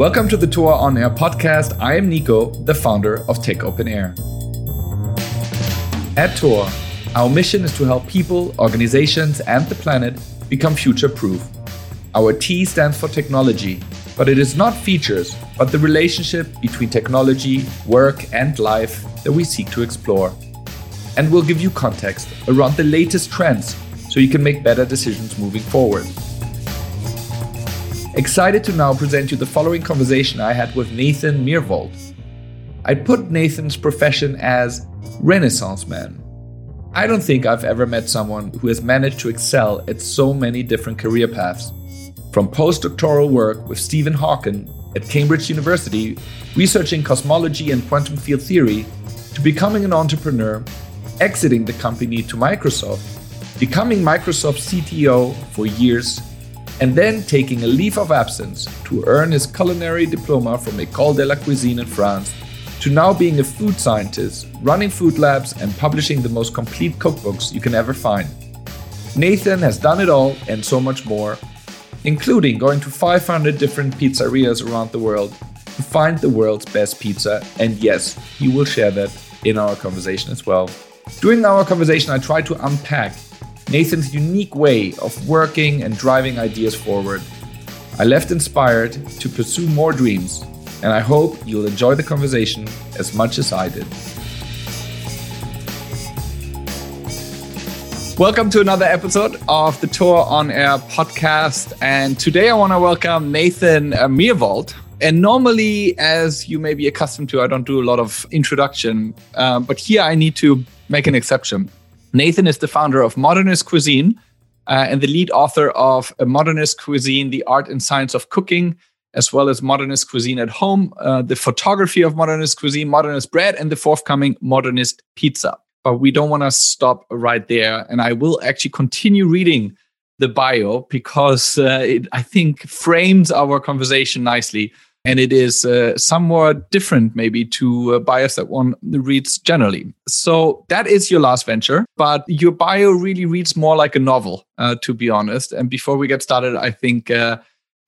Welcome to the Tour on Air podcast. I am Nico, the founder of Tech Open Air. At Tour, our mission is to help people, organizations, and the planet become future proof. Our T stands for technology, but it is not features, but the relationship between technology, work, and life that we seek to explore. And we'll give you context around the latest trends so you can make better decisions moving forward. Excited to now present you the following conversation I had with Nathan Myhrvold. I'd put Nathan's profession as Renaissance man. I don't think I've ever met someone who has managed to excel at so many different career paths. From postdoctoral work with Stephen Hawking at Cambridge University, researching cosmology and quantum field theory, to becoming an entrepreneur, exiting the company to Microsoft, becoming Microsoft's CTO for years, and then taking a leave of absence to earn his culinary diploma from École de la Cuisine in France, to now being a food scientist, running food labs, and publishing the most complete cookbooks you can ever find. Nathan has done it all and so much more, including going to 500 different pizzerias around the world to find the world's best pizza. And yes, he will share that in our conversation as well. During our conversation, I try to unpack Nathan's unique way of working and driving ideas forward. I left inspired to pursue more dreams, and I hope you'll enjoy the conversation as much as I did. Welcome to another episode of the Tour on Air podcast. And today I want to welcome Nathan Myhrvold. And normally, as you may be accustomed to, I don't do a lot of introduction, um, but here I need to make an exception. Nathan is the founder of Modernist Cuisine uh, and the lead author of a Modernist Cuisine, The Art and Science of Cooking, as well as Modernist Cuisine at Home, uh, the photography of Modernist Cuisine, Modernist Bread, and the forthcoming Modernist Pizza. But we don't want to stop right there. And I will actually continue reading the bio because uh, it, I think, frames our conversation nicely and it is uh, somewhat different maybe to a bias that one reads generally. So that is your last venture, but your bio really reads more like a novel, uh, to be honest. And before we get started, I think uh,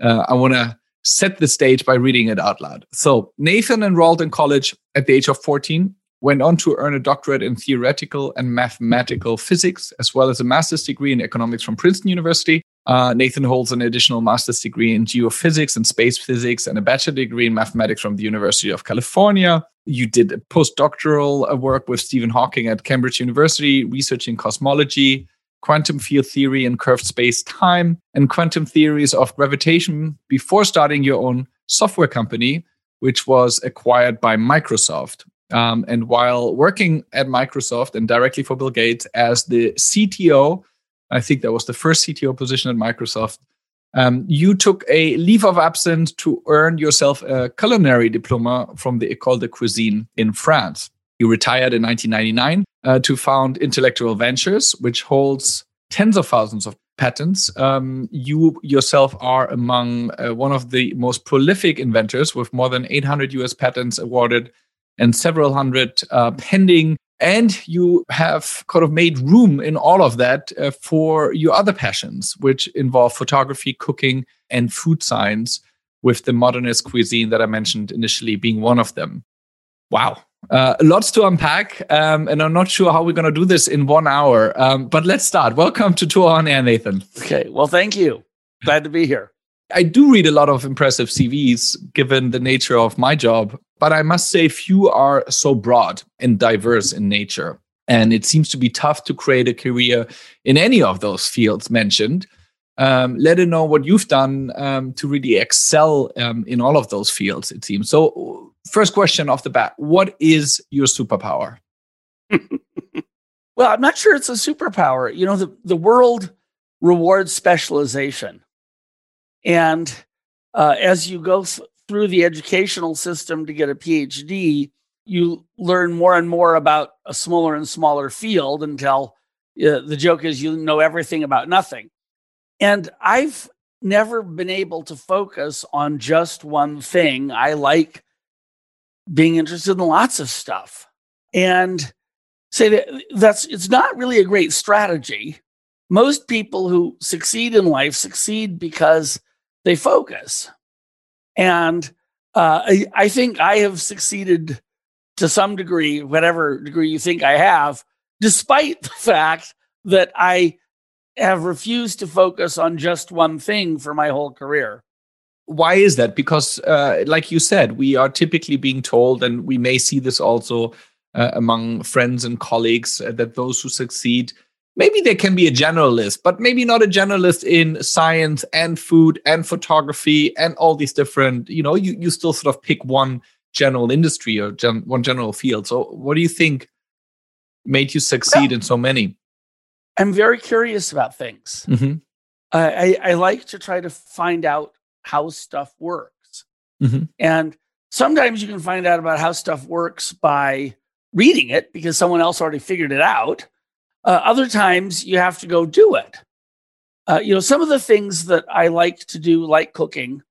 uh I want to set the stage by reading it out loud. So Nathan enrolled in college at the age of 14 went on to earn a doctorate in theoretical and mathematical physics, as well as a master's degree in economics from Princeton University. Uh, Nathan holds an additional master's degree in geophysics and space physics and a bachelor degree in mathematics from the University of California. You did a postdoctoral uh, work with Stephen Hawking at Cambridge University, researching cosmology, quantum field theory and curved space time, and quantum theories of gravitation before starting your own software company, which was acquired by Microsoft. Um, and while working at Microsoft and directly for Bill Gates as the CTO, I think that was the first CTO position at Microsoft. Um, you took a leave of absence to earn yourself a culinary diploma from the École de Cuisine in France. You retired in 1999 uh, to found Intellectual Ventures, which holds tens of thousands of patents. Um, you yourself are among uh, one of the most prolific inventors with more than 800 US patents awarded and several hundred uh, pending and you have kind of made room in all of that uh, for your other passions which involve photography cooking and food science with the modernist cuisine that i mentioned initially being one of them. Wow. Uh, lots to unpack um, and i'm not sure how we're going to do this in one hour. Um, but let's start. Welcome to tour on air nathan. Okay. Well thank you. Glad to be here I do read a lot of impressive CVs given the nature of my job, but I must say few are so broad and diverse in nature. And it seems to be tough to create a career in any of those fields mentioned. Um, let it know what you've done um, to really excel um, in all of those fields, it seems. So, first question off the bat What is your superpower? well, I'm not sure it's a superpower. You know, the, the world rewards specialization. And uh, as you go th- through the educational system to get a PhD, you learn more and more about a smaller and smaller field until uh, the joke is you know everything about nothing. And I've never been able to focus on just one thing. I like being interested in lots of stuff. And say that that's it's not really a great strategy. Most people who succeed in life succeed because they focus. And Uh, I, I think I have succeeded to some degree, whatever degree you think I have, despite the fact that I have refused to focus on just one thing for my whole career. Why is that? Because, uh, like you said, we are typically being told, and we may see this also uh, among friends and colleagues, uh, that those who succeed maybe there can be a generalist, but maybe not a generalist in science and food and photography and all these different, you know, you, you still sort of pick one general industry or gen, one general field. So what do you think made you succeed well, in so many? I'm very curious about things. Mm-hmm. I, I, like to try to find out how stuff works. Mm-hmm. And sometimes you can find out about how stuff works by reading it because someone else already figured it out. Uh, other times you have to go do it. Uh, you know, some of the things that I like to do, like cooking,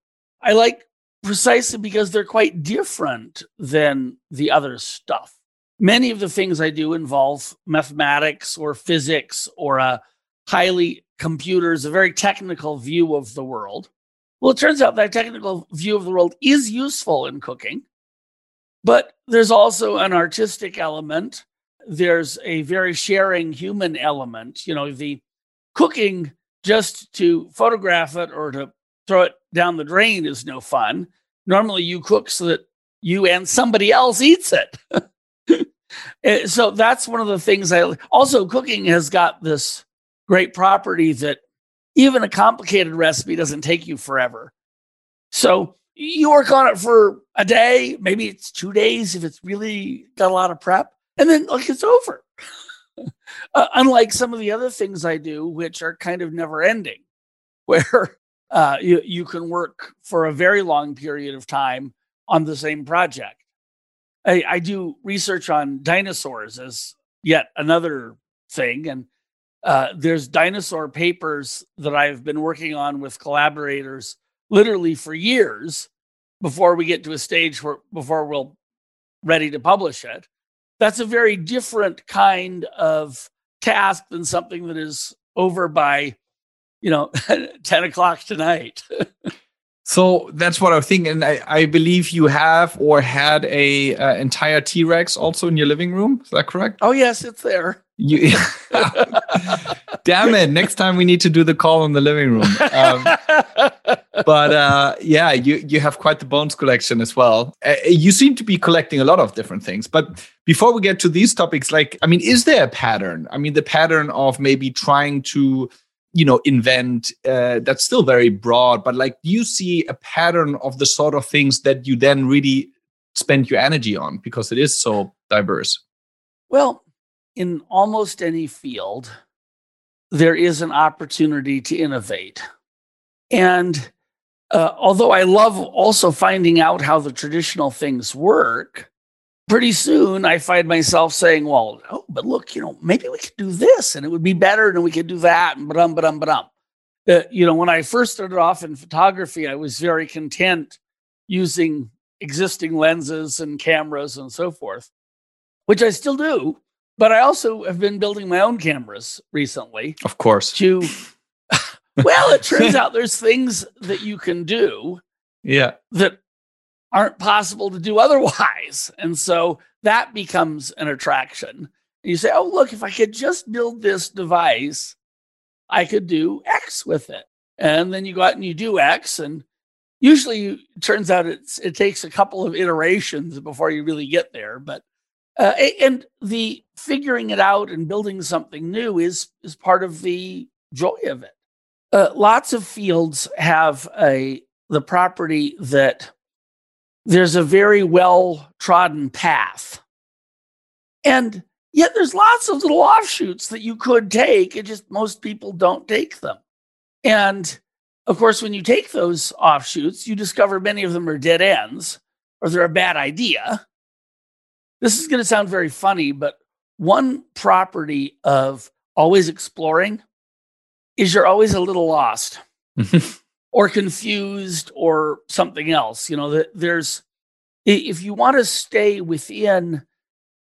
I like precisely because they're quite different than the other stuff. Many of the things I do involve mathematics or physics or a highly computers, a very technical view of the world. Well, it turns out that technical view of the world is useful in cooking, but there's also an artistic element there's a very sharing human element. You know, the cooking just to photograph it or to throw it down the drain is no fun. Normally, you cook so that you and somebody else eats it. Eh, so that's one of the things I also cooking has got this great property that even a complicated recipe doesn't take you forever. So you work on it for a day, maybe it's two days if it's really got a lot of prep and then like it's over. uh, unlike some of the other things I do, which are kind of never ending, where uh, you you can work for a very long period of time on the same project. I, I do research on dinosaurs as yet another thing, and uh, there's dinosaur papers that I've been working on with collaborators literally for years before we get to a stage where before we're ready to publish it that's a very different kind of task than something that is over by you know 10 o'clock tonight so that's what i'm thinking. I, I believe you have or had a uh, entire t-rex also in your living room. Is that correct? Oh yes it's there. You damn it. Next time we need to do the call in the living room. Um, but uh, yeah you you have quite the bones collection as well. Uh, you seem to be collecting a lot of different things. But before we get to these topics like i mean is there a pattern? I mean the pattern of maybe trying to you know invent uh, that's still very broad but like do you see a pattern of the sort of things that you then really spend your energy on because it is so diverse well in almost any field, there is an opportunity to innovate. And uh, although I love also finding out how the traditional things work, pretty soon I find myself saying, well, oh, but look, you know, maybe we could do this and it would be better and we could do that and ba-dum, ba-dum, ba-dum. Uh, you know, when I first started off in photography, I was very content using existing lenses and cameras and so forth, which I still do. But I also have been building my own cameras recently. Of course. To well, it turns out there's things that you can do yeah that aren't possible to do otherwise. And so that becomes an attraction. You say, "Oh, look, if I could just build this device, I could do X with it." And then you go out and you do X and usually it turns out it takes a couple of iterations before you really get there, but uh, and the figuring it out and building something new is is part of the joy of it. Uh, lots of fields have a the property that there's a very well trodden path, and yet there's lots of little offshoots that you could take. It just most people don't take them, and of course, when you take those offshoots, you discover many of them are dead ends or they're a bad idea. This is going to sound very funny, but one property of always exploring is you're always a little lost or confused or something else. You know, there's, if you want to stay within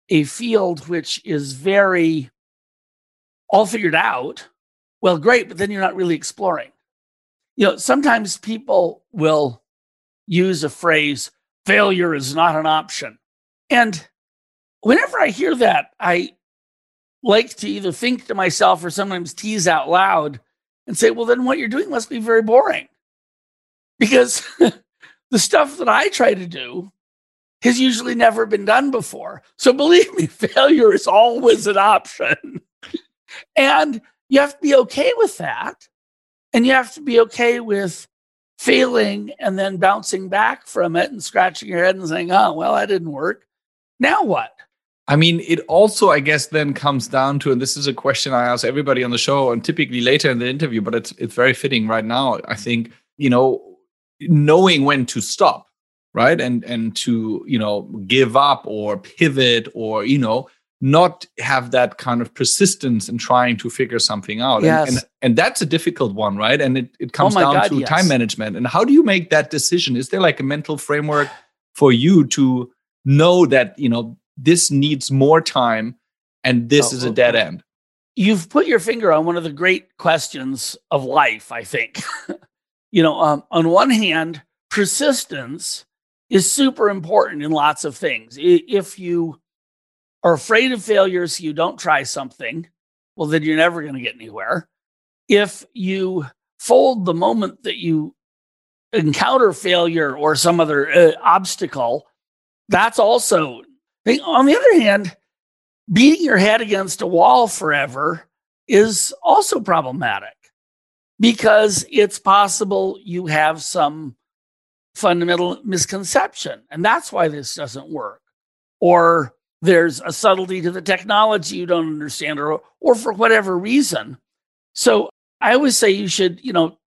a field which is very all figured out, well, great, but then you're not really exploring. You know, sometimes people will use a phrase, failure is not an option. And whenever I hear that, I like to either think to myself or sometimes tease out loud and say, well, then what you're doing must be very boring. Because the stuff that I try to do has usually never been done before. So believe me, failure is always an option. and you have to be okay with that. And you have to be okay with failing and then bouncing back from it and scratching your head and saying, oh, well, that didn't work. Now what? I mean, it also, I guess, then comes down to, and this is a question I ask everybody on the show, and typically later in the interview, but it's it's very fitting right now. I think you know, knowing when to stop, right, and and to you know give up or pivot or you know not have that kind of persistence in trying to figure something out. Yes. And, and, and that's a difficult one, right? And it, it comes Oh down God, to yes. time management. And how do you make that decision? Is there like a mental framework for you to know that, you know, this needs more time and this Oh, is a dead end? You've put your finger on one of the great questions of life, I think. you know, um, on one hand, persistence is super important in lots of things. If you are afraid of failures, you don't try something, well, then you're never going to get anywhere. If you fold the moment that you encounter failure or some other uh, obstacle, that's also. On the other hand, beating your head against a wall forever is also problematic because it's possible you have some fundamental misconception and that's why this doesn't work. Or there's a subtlety to the technology you don't understand or or for whatever reason. So i always say you should you know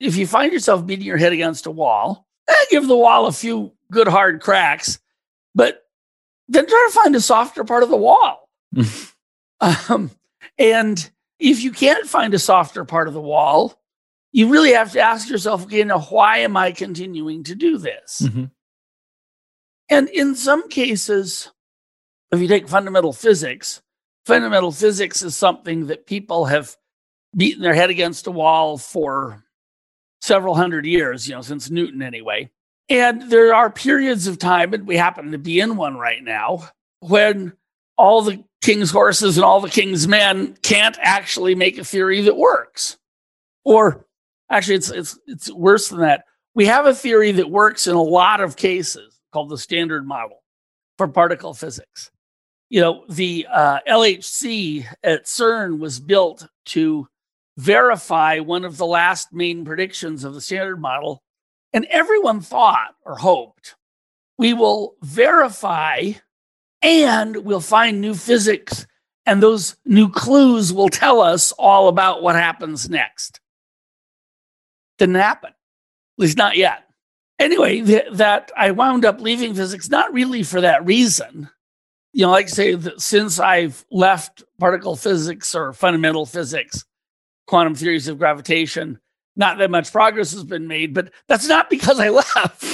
if you find yourself beating your head against a wall eh, give the wall a few good hard cracks but then try to find a softer part of the wall. Um, and if you can't find a softer part of the wall, you really have to ask yourself, okay, now why am I continuing to do this? Mhm. And in some cases, if you take fundamental physics, fundamental physics is something that people have beaten their head against a wall for several hundred years, you know, since Newton anyway. And there are periods of time, and we happen to be in one right now, when all the king's horses and all the king's men can't actually make a theory that works. Or actually, it's it's it's worse than that. We have a theory that works in a lot of cases called the standard model for particle physics. You know, the uh, LHC at CERN was built to verify one of the last main predictions of the standard model. And everyone thought or hoped we will verify and we'll find new physics, and those new clues will tell us all about what happens next. Didn't happen, at least not yet. Anyway, th- that I wound up leaving physics not really for that reason. You know, like I say, that since I've left particle physics or fundamental physics, quantum theories of gravitation, not that much progress has been made, but that's not because I left.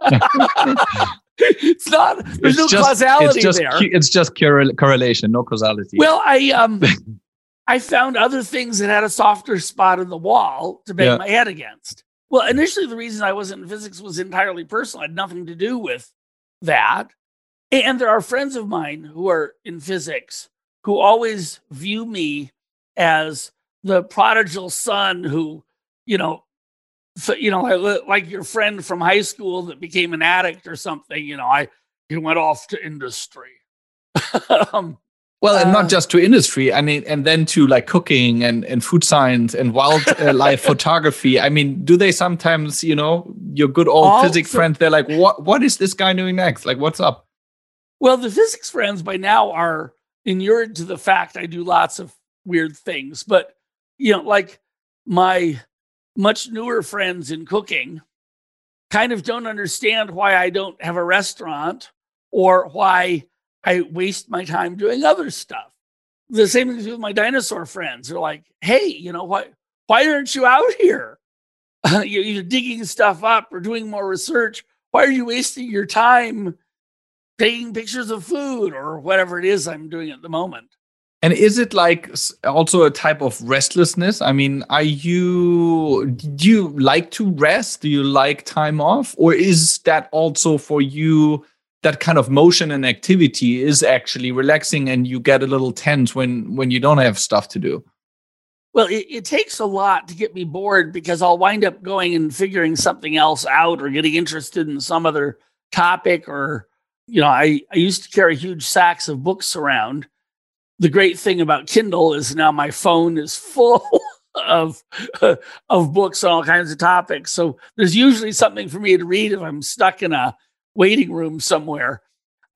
it's not, there's no causality it's just, there. It's just correl- correlation, no causality. Well, I um I found other things that had a softer spot in the wall to bang Yeah. my head against. Well, initially the reason I wasn't in physics was entirely personal. It had nothing to do with that. And there are friends of mine who are in physics who always view me as the prodigal son who, you know, so, you know, like, like your friend from high school that became an addict or something. You know, I he went off to industry. um, Well, and Uh, not just to industry. I mean, and then to like cooking and, and food science and wildlife photography. I mean, do they sometimes, you know, your good old physics friends, they're like, what what is this guy doing next? Like, what's up? Well, the physics friends by now are inured to the fact I do lots of weird things, but you know, like my much newer friends in cooking kind of don't understand why I don't have a restaurant or why I waste my time doing other stuff. The same thing with my dinosaur friends. They're like, "Hey, you know what? Why aren't you out here? You're digging stuff up or doing more research. Why are you wasting your time taking pictures of food or whatever it is I'm doing at the moment. And is it like also a type of restlessness? I mean, are you do you like to rest? Do you like time off? Or is that also for you that kind of motion and activity is actually relaxing and you get a little tense when when you don't have stuff to do? Well, it, it takes a lot to get me bored because I'll wind up going and figuring something else out or getting interested in some other topic or you know, I, I used to carry huge sacks of books around the great thing about Kindle is now my phone is full of of books on all kinds of topics. So there's usually something for me to read if I'm stuck in a waiting room somewhere.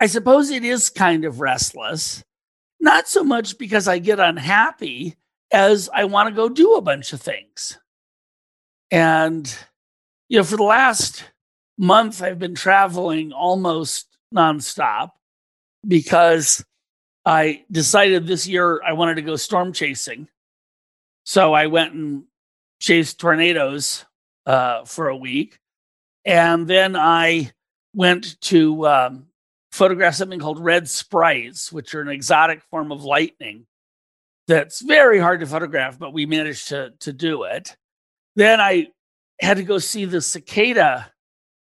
I suppose it is kind of restless, not so much because I get unhappy as I want to go do a bunch of things. And you know, for the last month I've been traveling almost nonstop because I decided this year I wanted to go storm chasing. So I went and chased tornadoes uh, for a week. And then I went to um, photograph something called red sprites, which are an exotic form of lightning that's very hard to photograph, but we managed to, to do it. Then I had to go see the cicada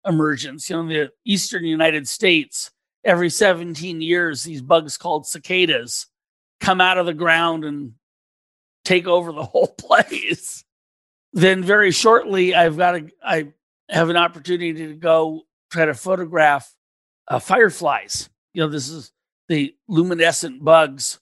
emergence. You know, in the eastern United States, every 17 years, these bugs called cicadas come out of the ground and take over the whole place. then very shortly, I've got a, I have an opportunity to go try to photograph uh, fireflies. You know, this is the luminescent bugs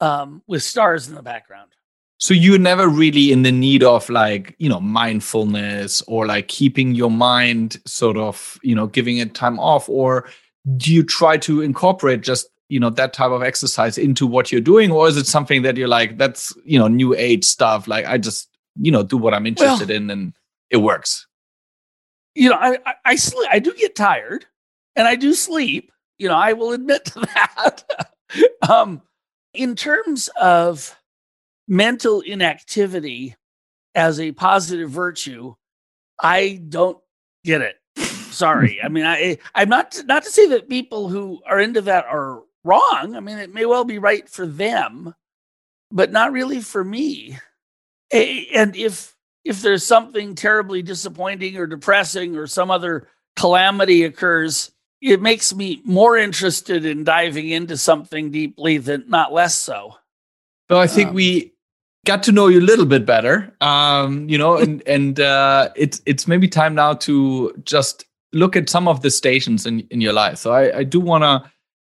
um, with stars in the background. So you're never really in the need of like, you know, mindfulness or like keeping your mind sort of, you know, giving it time off or do you try to incorporate just you know that type of exercise into what you're doing? Or is it something that you're like that's you know new age stuff like i just you know do what i'm interested well, in and it works? You know i i, I sleep i do get tired and i do sleep you know i will admit to that. Um in terms of mental inactivity as a positive virtue i don't get it Sorry. I mean, I I'm not not to say that people who are into that are wrong. I mean, it may well be right for them, but not really for me. And if if there's something terribly disappointing or depressing or some other calamity occurs, it makes me more interested in diving into something deeply than not less so. So I think um, we got to know you a little bit better. Um, you know, and and uh, it's it's maybe time now to just look at some of the stations in, in your life. So I, I do want to,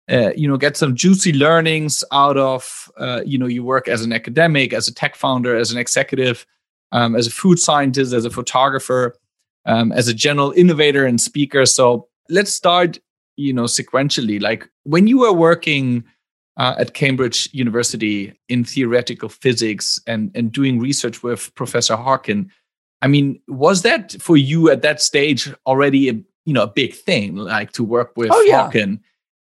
uh, you know, get some juicy learnings out of, uh, you know, you work as an academic, as a tech founder, as an executive, um, as a food scientist, as a photographer, um, as a general innovator and speaker. So let's start, you know, sequentially. Like when you were working uh, at Cambridge University in theoretical physics and and doing research with Professor Hawking, I mean, was that for you at that stage already a you know a big thing, like to work with oh, yeah. Hawking?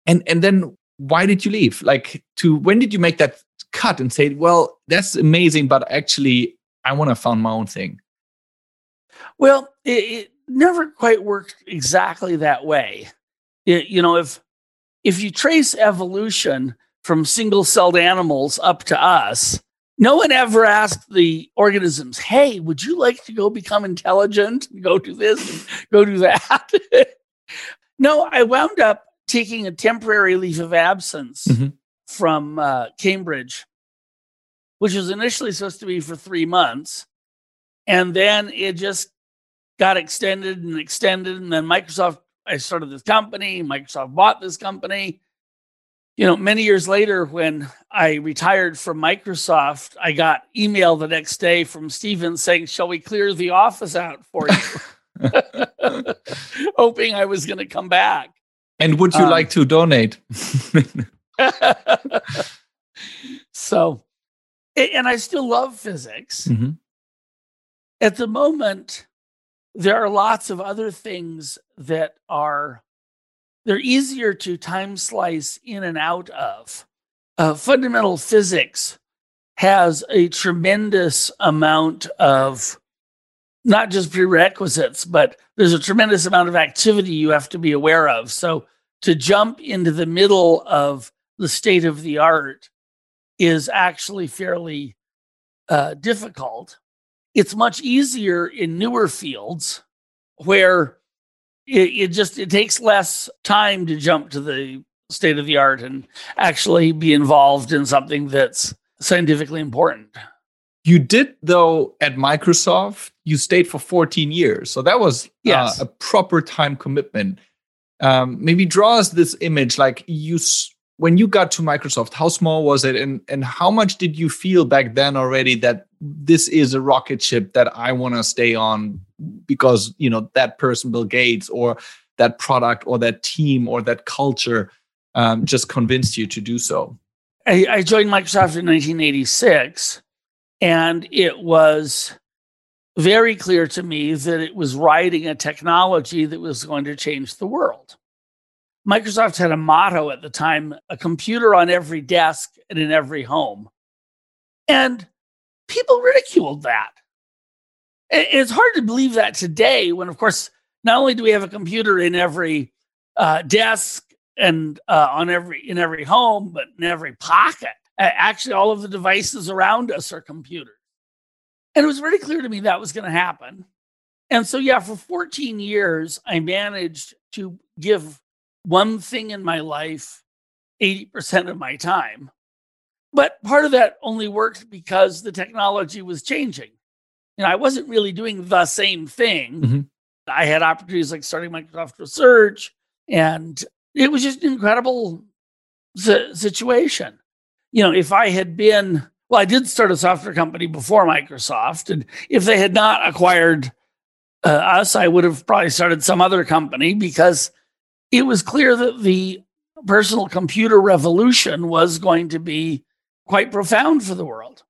And and then why did you leave? Like to when did you make that cut and say, well, that's amazing, but actually I want to found my own thing? Well, it, it never quite worked exactly that way. It, you know, if if you trace evolution from single-celled animals up to us, no one ever asked the organisms, hey, would you like to go become intelligent? Go do this, go do that. no, I wound up taking a temporary leave of absence mm-hmm. from uh, Cambridge, which was initially supposed to be for three months. And then it just got extended and extended. And then Microsoft, I started this company, Microsoft bought this company you know, many years later, when I retired from Microsoft, I got email the next day from Stephen saying, Shall we clear the office out for you? Hoping I was going to come back. And would you um, like to donate? so, and I still love physics. Mm-hmm. At the moment, there are lots of other things that are they're easier to time slice in and out of. Uh, fundamental physics has a tremendous amount of not just prerequisites, but there's a tremendous amount of activity you have to be aware of. So to jump into the middle of the state of the art is actually fairly uh, difficult. It's much easier in newer fields where it, it just it takes less time to jump to the state of the art and actually be involved in something that's scientifically important. You did, though, at Microsoft, you stayed for 14 years. So that was uh, yes. uh, a proper time commitment. Um, maybe draw us this image like you when you got to Microsoft, how small was it, and and how much did you feel back then already that this is a rocket ship that I want to stay on because you know that person, Bill Gates, or that product, or that team, or that culture, um, just convinced you to do so. I, I joined Microsoft in 1986, and it was very clear to me that it was writing a technology that was going to change the world. Microsoft had a motto at the time a computer on every desk and in every home. And people ridiculed that. It's hard to believe that today, when, of course, not only do we have a computer in every uh, desk and uh, on every in every home, but in every pocket. Actually, all of the devices around us are computers. And it was very clear to me that was going to happen. And so, yeah, for 14 years, I managed to give one thing in my life 80% of my time. But part of that only worked because the technology was changing. You know, I wasn't really doing the same thing. Mm-hmm. I had opportunities like starting Microsoft Research, and it was just an incredible situation. You know, if I had been, well, I did start a software company before Microsoft, and if they had not acquired uh, us, I would have probably started some other company because it was clear that the personal computer revolution was going to be quite profound for the world.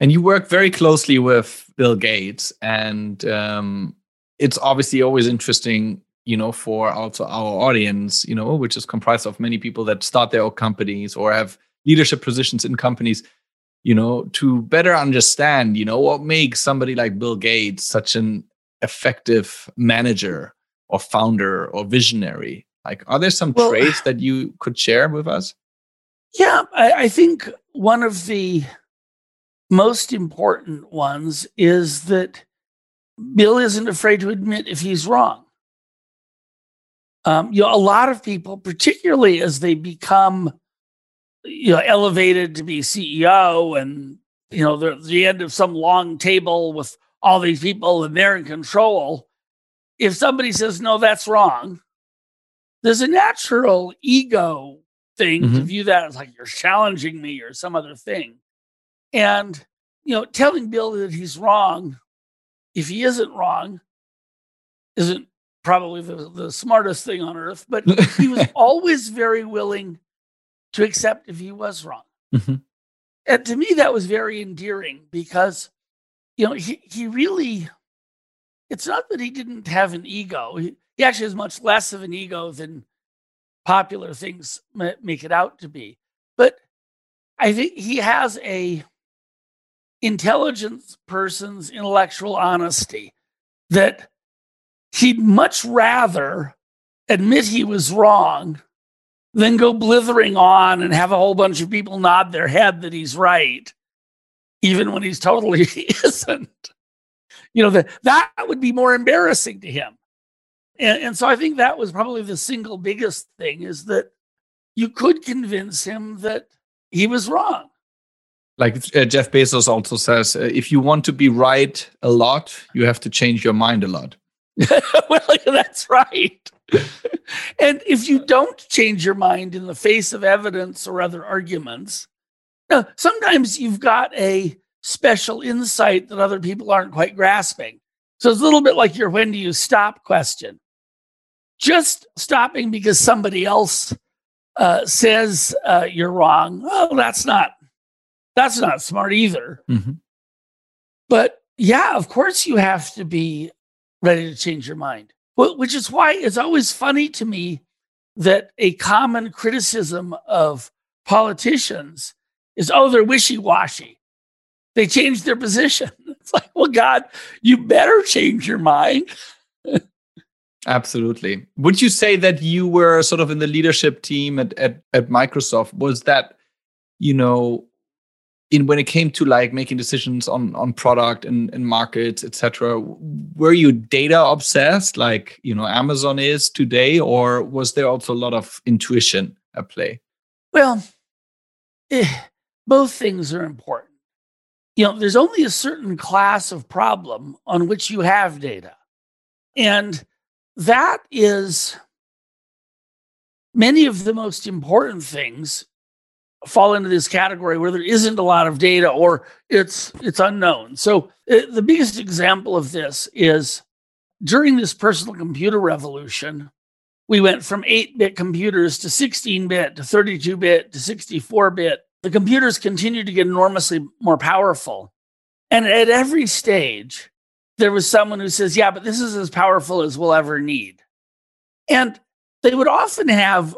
And you work very closely with Bill Gates, and um, it's obviously always interesting, you know, for also our audience, you know, which is comprised of many people that start their own companies or have leadership positions in companies, you know, to better understand, you know, what makes somebody like Bill Gates such an effective manager or founder or visionary? Like, are there some well, traits that you could share with us? Yeah, I, I think one of the most important ones is that Bill isn't afraid to admit if he's wrong. Um, you know, a lot of people, particularly as they become, you know, elevated to be CEO, and you know, the, the end of some long table with all these people and they're in control, if somebody says, no, that's wrong, there's a natural ego thing mm-hmm. to view that as like you're challenging me or some other thing. And, you know, telling Bill that he's wrong, if he isn't wrong, isn't probably the, the smartest thing on earth, but he was always very willing to accept if he was wrong. Mm-hmm. And to me, that was very endearing because, you know, he, he really it's not that he didn't have an ego. He, he actually has much less of an ego than popular things make it out to be. But I think he has a intelligence person's intellectual honesty that he'd much rather admit he was wrong than go blithering on and have a whole bunch of people nod their head that he's right, even when he's totally isn't you know, that that would be more embarrassing to him. And, and so I think that was probably the single biggest thing is that you could convince him that he was wrong. Like uh, Jeff Bezos also says, uh, if you want to be right a lot, you have to change your mind a lot. well, that's right. and if you don't change your mind in the face of evidence or other arguments, sometimes you've got a special insight that other people aren't quite grasping. So it's a little bit like your when do you stop question. Just stopping because somebody else uh, says uh, you're wrong. Oh, that's not that's not smart either. Mm-hmm. But yeah, of course you have to be ready to change your mind. Which is why it's always funny to me that a common criticism of politicians is, oh, they're wishy washy they changed their position. It's like, well, God, you better change your mind. Absolutely. Would you say that you were sort of in the leadership team at, at, at Microsoft? Was that, you know, in when it came to like making decisions on on product and, and markets etc were you data obsessed like you know amazon is today or was there also a lot of intuition at play? Well eh, both things are important. You know there's only a certain class of problem on which you have data. And that is many of the most important things fall into this category where there isn't a lot of data or it's it's unknown. So it, uh, the biggest example of this is during this personal computer revolution, we went from 8-bit computers to 16-bit to 32-bit to 64-bit. The computers continued to get enormously more powerful. And at every stage, there was someone who says, "Yeah, but this is as powerful as we'll ever need." And they would often have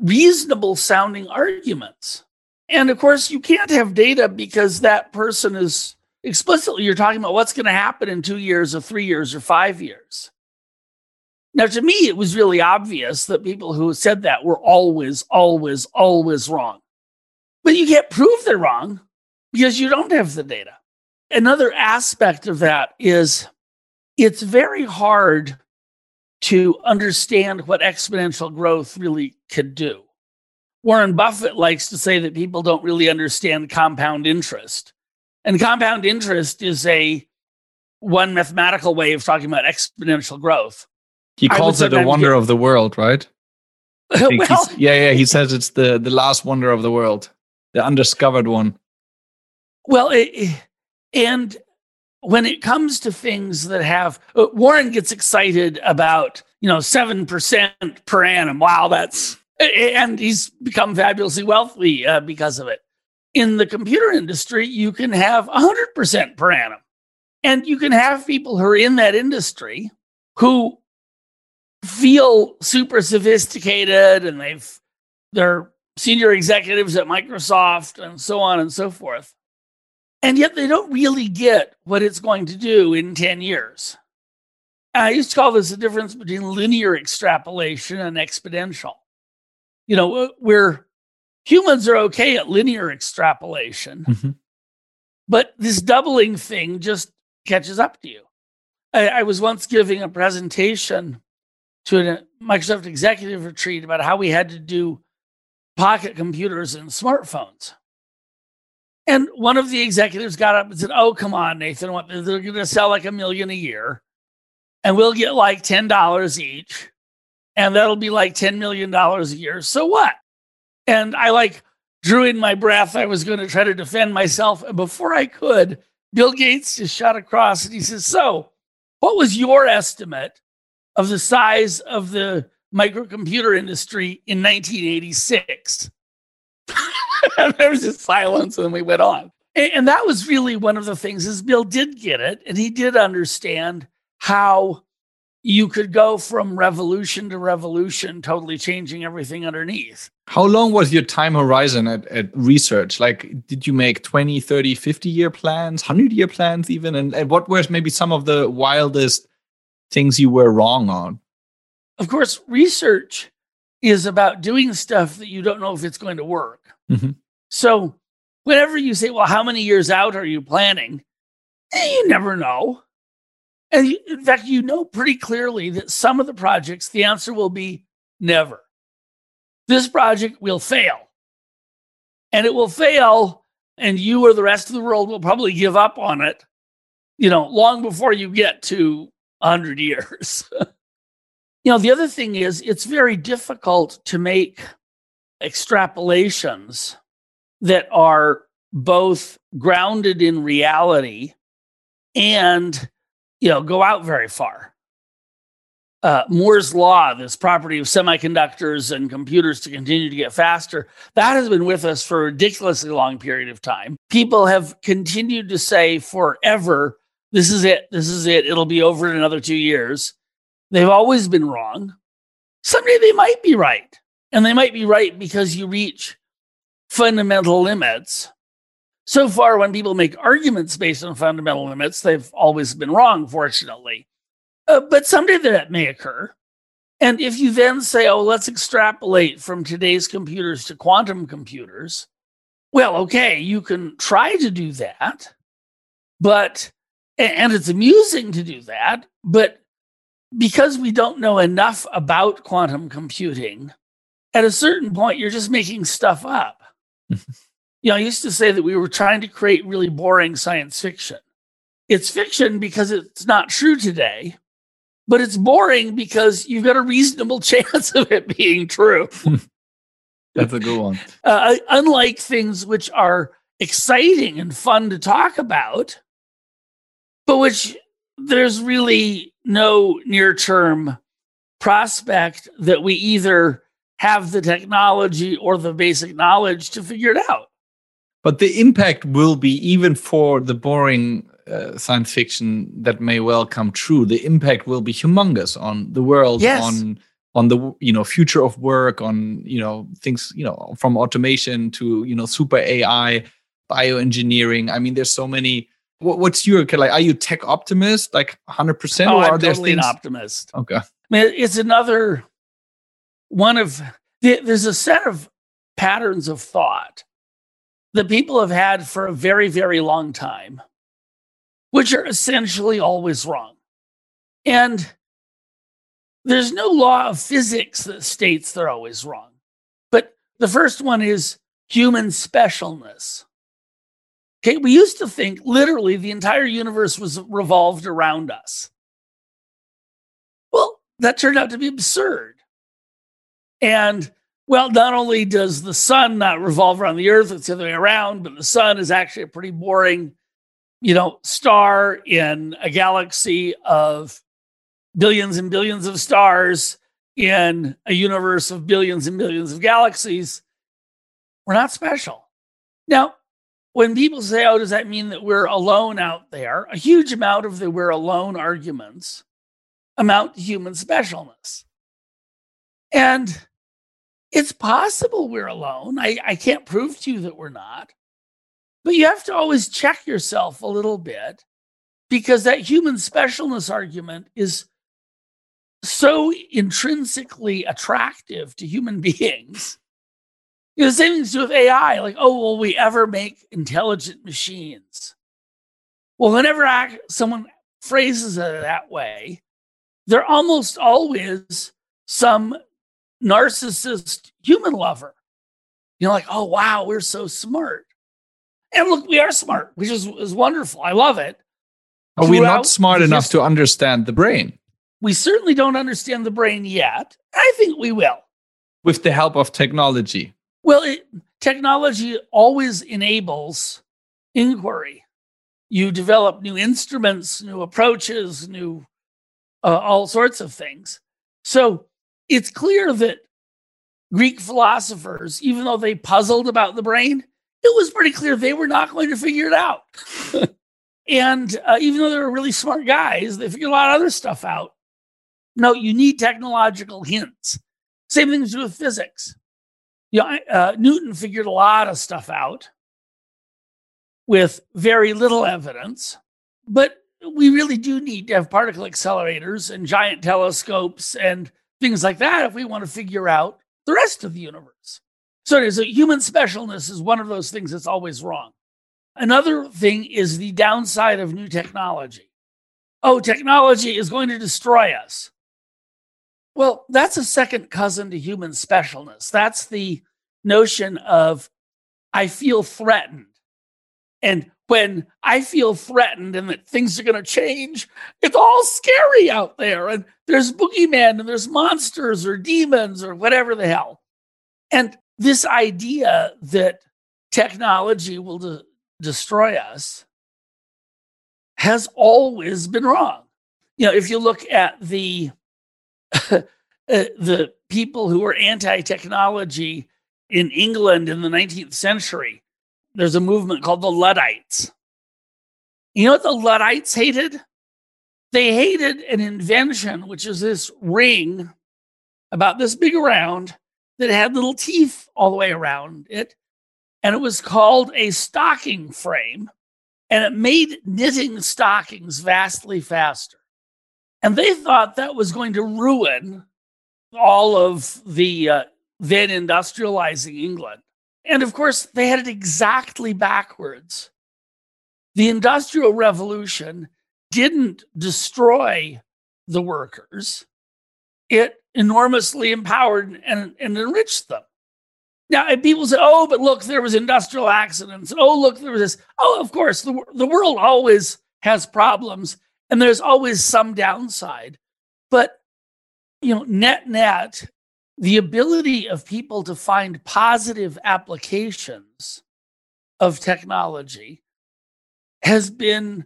reasonable sounding arguments. And of course, you can't have data because that person is explicitly, you're talking about what's going to happen in two years or three years or five years. Now, to me, it was really obvious that people who said that were always, always, always wrong. But you can't prove they're wrong because you don't have the data. Another aspect of that is it's very hard to understand what exponential growth really could do. Warren Buffett likes to say that people don't really understand compound interest. And compound interest is a one mathematical way of talking about exponential growth. He calls it a wonder get, of the world, right? well, yeah, yeah. He says it's the the last wonder of the world, the undiscovered one. Well, it, and when it comes to things that have uh, Warren gets excited about, you know, 7% per annum. Wow, that's and he's become fabulously wealthy uh, because of it. In the computer industry, you can have 100% per annum. And you can have people who are in that industry who feel super sophisticated and they've they're senior executives at Microsoft and so on and so forth. And yet they don't really get what it's going to do in 10 years. I used to call this the difference between linear extrapolation and exponential. You know, where humans are okay at linear extrapolation, mm-hmm. but this doubling thing just catches up to you. I, I was once giving a presentation to a Microsoft executive retreat about how we had to do pocket computers and smartphones. And one of the executives got up and said, Oh, come on, Nathan. What, they're going to sell like a million a year. And we'll get like $10 each. And that'll be like $10 million a year. So what? And I like drew in my breath. I was going to try to defend myself. And before I could, Bill Gates just shot across and he says, So, what was your estimate of the size of the microcomputer industry in 1986? there was just silence and we went on. And that was really one of the things is Bill did get it and he did understand how you could go from revolution to revolution, totally changing everything underneath. How long was your time horizon at, at research? Like, did you make 20, 30, 50 year plans, 100 year plans even? And, and what were maybe some of the wildest things you were wrong on? Of course, research is about doing stuff that you don't know if it's going to work. Mm-hmm. So whenever you say, well, how many years out are you planning? Eh, you never know. And in fact, you know pretty clearly that some of the projects, the answer will be never. This project will fail. And it will fail, and you or the rest of the world will probably give up on it, you know, long before you get to 100 years. you know, the other thing is it's very difficult to make extrapolations that are both grounded in reality and you know go out very far. Uh, moore's law this property of semiconductors and computers to continue to get faster that has been with us for a ridiculously long period of time. People have continued to say forever this is it this is it it'll be over in another two years they've always been wrong someday they might be right and they might be right because you reach fundamental limits. So far, when people make arguments based on fundamental limits, they've always been wrong, fortunately. Uh, but someday that may occur. And if you then say, oh, let's extrapolate from today's computers to quantum computers, Well, okay, you can try to do that, but, and it's amusing to do that, but because we don't know enough about quantum computing, at a certain point, you're just making stuff up. you know, I used to say that we were trying to create really boring science fiction. It's fiction because it's not true today, but it's boring because you've got a reasonable chance of it being true. That's a good one. Uh, unlike things which are exciting and fun to talk about, but which there's really no near term prospect that we either have the technology or the basic knowledge to figure it out. But the impact will be even for the boring uh, science fiction that may well come true. The impact will be humongous on the world, yes. on on the you know future of work, on you know things you know from automation to you know super AI, bioengineering. I mean, there's so many. What, what's your like? Are you tech optimist, like 100, percent oh, or I'm are there totally things? an optimist? Okay, I mean, it's another one of there's a set of patterns of thought that people have had for a very, very long time which are essentially always wrong. And there's no law of physics that states they're always wrong. But the first one is human specialness. Okay, we used to think literally the entire universe was revolved around us. Well, that turned out to be absurd. And well, not only does the sun not revolve around the earth, it's the other way around, but the sun is actually a pretty boring you know, star in a galaxy of billions and billions of stars in a universe of billions and billions of galaxies, we're not special. Now, when people say, oh, does that mean that we're alone out there? A huge amount of the we're alone arguments amount to human specialness. And it's possible we're alone. I, I can't prove to you that we're not. But you have to always check yourself a little bit because that human specialness argument is so intrinsically attractive to human beings. You know, the same thing to do with AI. Like, oh, will we ever make intelligent machines? Well, whenever I, someone phrases it that way, they're almost always some narcissist human lover. You know, like, oh, wow, we're so smart. And look, we are smart, which is, is wonderful. I love it. Are we not smart enough to understand the brain? We certainly don't understand the brain yet. I think we will. With the help of technology. Well, it, technology always enables inquiry. You develop new instruments, new approaches, new uh, all sorts of things. So it's clear that Greek philosophers, even though they puzzled about the brain, it was pretty clear they were not going to figure it out. and uh, even though they were really smart guys, they figured a lot of other stuff out. No, you need technological hints. Same thing to do with physics. Know, uh, Newton figured a lot of stuff out with very little evidence, but we really do need to have particle accelerators and giant telescopes and things like that if we want to figure out the rest of the universe. So it is a human specialness is one of those things that's always wrong. Another thing is the downside of new technology. Oh, technology is going to destroy us. Well, that's a second cousin to human specialness. That's the notion of I feel threatened. And when I feel threatened and that things are going to change, it's all scary out there. And there's boogeyman and there's monsters or demons or whatever the hell. And this idea that technology will de- destroy us has always been wrong. You know, if you look at the Uh, the people who were anti-technology in England in the 19th century, there's a movement called the Luddites. You know what the Luddites hated? They hated an invention, which is this ring about this big around that had little teeth all the way around it. And it was called a stocking frame. And it made knitting stockings vastly faster. And they thought that was going to ruin all of the uh, then industrializing England. And of course, they had it exactly backwards. The Industrial Revolution didn't destroy the workers, it enormously empowered and, and enriched them. Now, people say, oh, but look, there was industrial accidents. Oh, look, there was this. Oh, of course, the, the world always has problems and there's always some downside. But, you know, net net, the ability of people to find positive applications of technology has been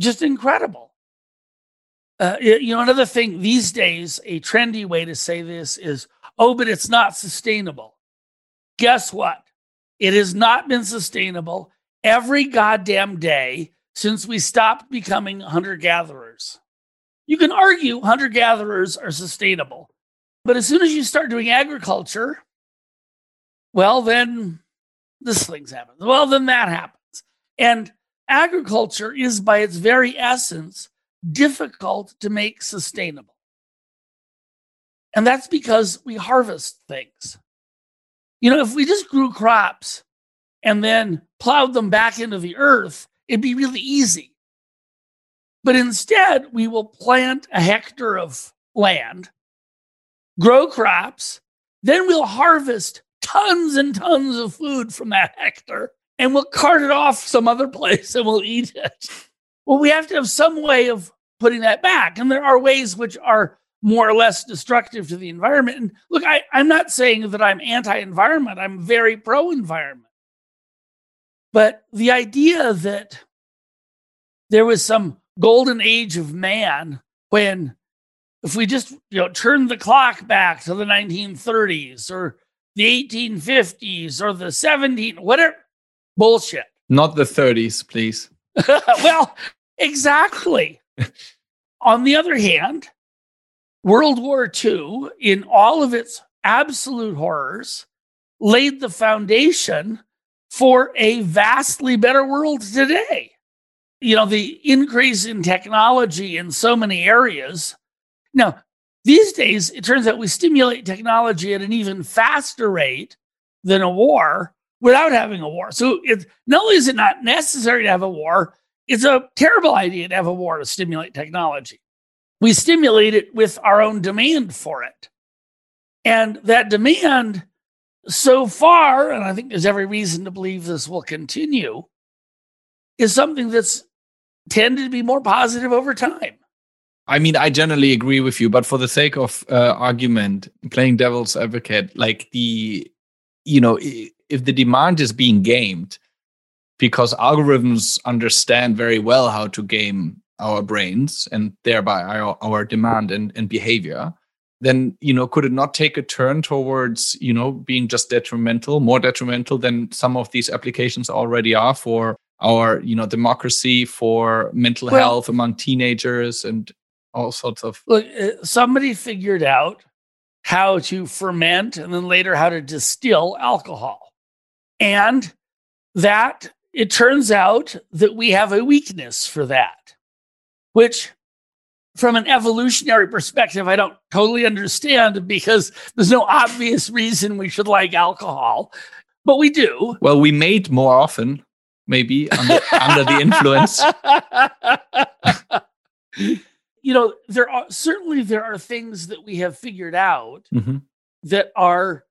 just incredible. Uh, you know, another thing these days, a trendy way to say this is, oh, but it's not sustainable. Guess what? It has not been sustainable every goddamn day since we stopped becoming hunter gatherers. You can argue hunter gatherers are sustainable, but as soon as you start doing agriculture, well, then this thing's happens. Well, then that happens. And agriculture is by its very essence difficult to make sustainable. And that's because we harvest things. You know, if we just grew crops and then plowed them back into the earth, it'd be really easy. But instead, we will plant a hectare of land, grow crops, then we'll harvest tons and tons of food from that hectare and we'll cart it off some other place and we'll eat it. Well, we have to have some way of putting that back. And there are ways which are more or less destructive to the environment. And look, I, I'm not saying that I'm anti environment, I'm very pro environment. But the idea that there was some golden age of man when if we just you know turn the clock back to the 1930s or the 1850s or the 17 whatever bullshit. Not the 30s please. Well exactly. On the other hand world war ii in all of its absolute horrors laid the foundation for a vastly better world today. You know the increase in technology in so many areas. Now these days it turns out we stimulate technology at an even faster rate than a war without having a war. So it not only is it not necessary to have a war it's a terrible idea to have a war to stimulate technology. We stimulate it with our own demand for it. And that demand so far and i think there's every reason to believe this will continue is something that's tended to be more positive over time. I mean, I generally agree with you, but for the sake of uh, argument, playing devil's advocate, like the, you know, if the demand is being gamed, because algorithms understand very well how to game our brains and thereby our, our demand and, and behavior, then you know could it not take a turn towards you know being just detrimental more detrimental than some of these applications already are for our you know democracy for mental well, health among teenagers and all sorts of look uh, somebody figured out how to ferment and then later how to distill alcohol. And that it turns out that we have a weakness for that which from an evolutionary perspective i don't totally understand because there's no obvious reason we should like alcohol but we do well we mate more often maybe under, under the influence. you know, there are certainly there are things that we have figured out mm-hmm. that are,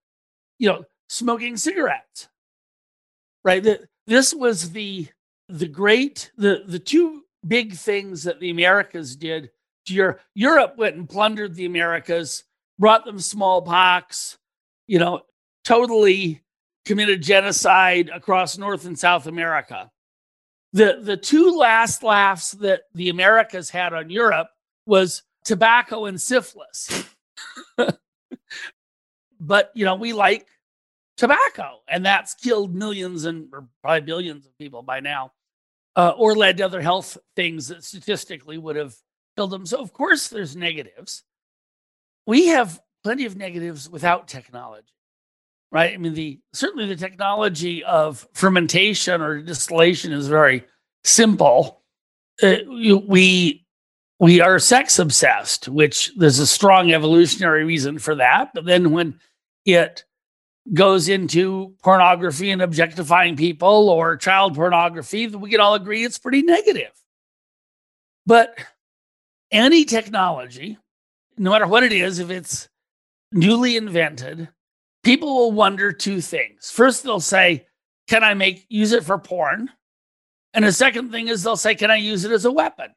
you know, smoking cigarettes. Right. That this was the the great the the two big things that the Americas did to Europe. Went and plundered the Americas, brought them smallpox, you know, totally committed genocide across North and South America. The, the two last laughs that the Americas had on Europe was tobacco and syphilis. but, you know, we like tobacco, and that's killed millions and probably billions of people by now, uh, or led to other health things that statistically would have killed them. So, of course, there's negatives. We have plenty of negatives without technology right? I mean, the certainly the technology of fermentation or distillation is very simple. Uh, we we are sex obsessed, which there's a strong evolutionary reason for that. But then when it goes into pornography and objectifying people or child pornography, we can all agree it's pretty negative. But any technology, no matter what it is, if it's newly invented, people will wonder two things. First, they'll say, Can I make use it for porn? And the second thing is they'll say, Can I use it as a weapon?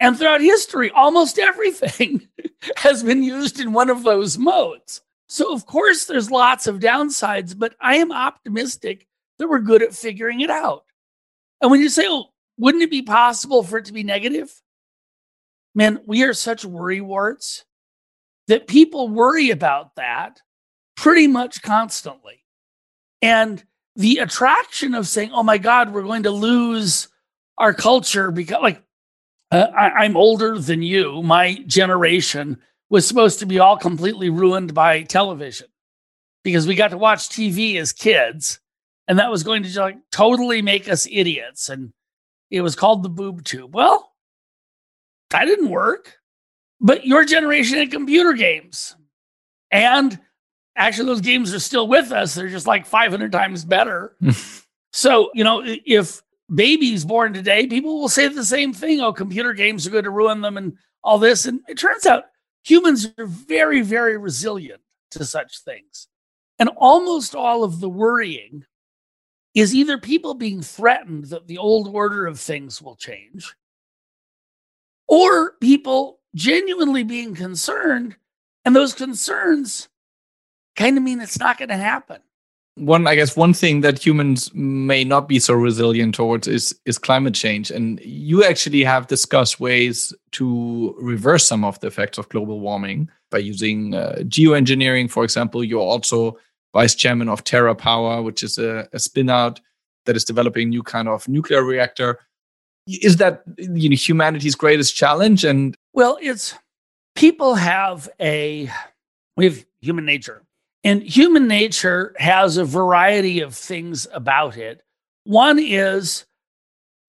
And throughout history, almost everything has been used in one of those modes. So, of course, there's lots of downsides, but I am optimistic that we're good at figuring it out. And when you say, oh, wouldn't it be possible for it to be negative? Man, we are such worry warts that people worry about that pretty much constantly. And the attraction of saying, oh my God, we're going to lose our culture because, like, uh, I, I'm older than you. My generation was supposed to be all completely ruined by television because we got to watch TV as kids, and that was going to like totally make us idiots. And it was called the boob tube. Well, that didn't work. But your generation had computer games. And actually, those games are still with us. They're just like 500 times better. so, you know, if babies born today, people will say the same thing. Oh, computer games are going to ruin them and all this. And it turns out humans are very, very resilient to such things. And almost all of the worrying is either people being threatened that the old order of things will change, or people genuinely being concerned. And those concerns kind of mean it's not going to happen one i guess one thing that humans may not be so resilient towards is is climate change and you actually have discussed ways to reverse some of the effects of global warming by using uh, geoengineering for example you're also vice chairman of Terra Power, which is a, a spin out that is developing new kind of nuclear reactor is that you know humanity's greatest challenge and well it's people have a we have human nature and human nature has a variety of things about it. One is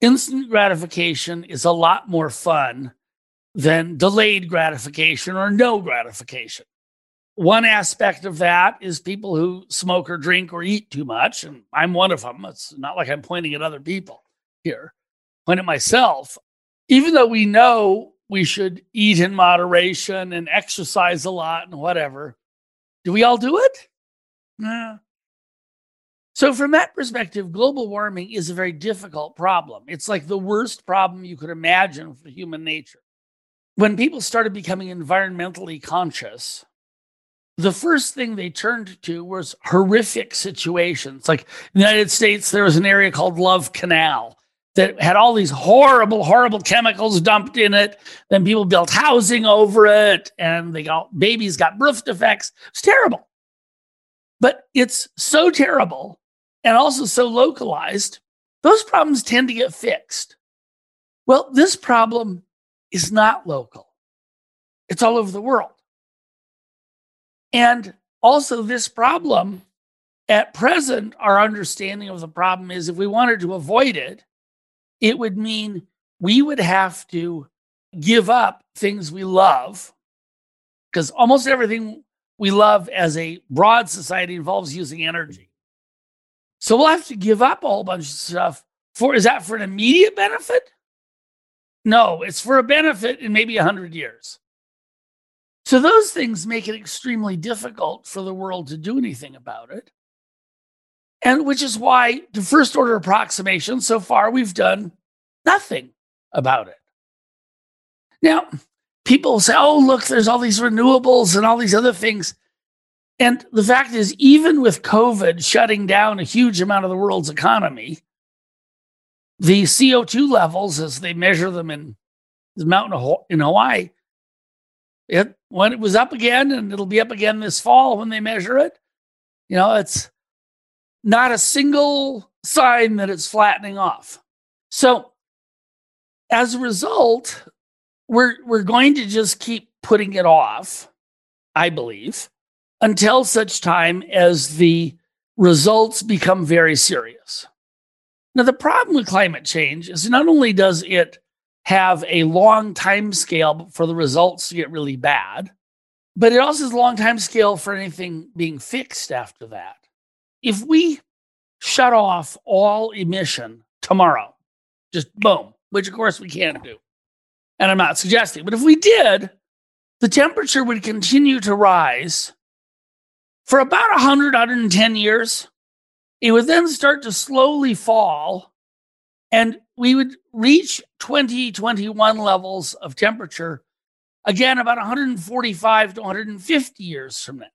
instant gratification is a lot more fun than delayed gratification or no gratification. One aspect of that is people who smoke or drink or eat too much. And I'm one of them. It's not like I'm pointing at other people here, at myself. Even though we know we should eat in moderation and exercise a lot and whatever, do we all do it? Nah. So, from that perspective, global warming is a very difficult problem. It's like the worst problem you could imagine for human nature. When people started becoming environmentally conscious, the first thing they turned to was horrific situations. Like in the United States, there was an area called Love Canal that had all these horrible, horrible chemicals dumped in it. Then people built housing over it, and they got babies got birth defects. It's terrible. But it's so terrible and also so localized, those problems tend to get fixed. Well, this problem is not local, it's all over the world. And also, this problem at present, our understanding of the problem is if we wanted to avoid it, it would mean we would have to give up things we love because almost everything we love as a broad society involves using energy. So we'll have to give up a whole bunch of stuff for is that for an immediate benefit? No, it's for a benefit in maybe 100 years. So those things make it extremely difficult for the world to do anything about it. And which is why the first order approximation so far we've done nothing about it. Now, people say, oh, look, there's all these renewables and all these other things. And the fact is, even with COVID shutting down a huge amount of the world's economy, the CO2 levels, as they measure them in the mountain in Hawaii, it when it was up again, and it'll be up again this fall when they measure it. You know, it's not a single sign that it's flattening off. So, as a result, we're we're going to just keep putting it off, I believe, until such time as the results become very serious. Now, the problem with climate change is not only does it have a long time scale for the results to get really bad, but it also has a long time scale for anything being fixed after that. If we shut off all emission tomorrow, just boom, which of course we can't do. And I'm not suggesting, but if we did, the temperature would continue to rise for about 100, 110 years. It would then start to slowly fall, and we would reach 2021 levels of temperature again about 145 to 150 years from now.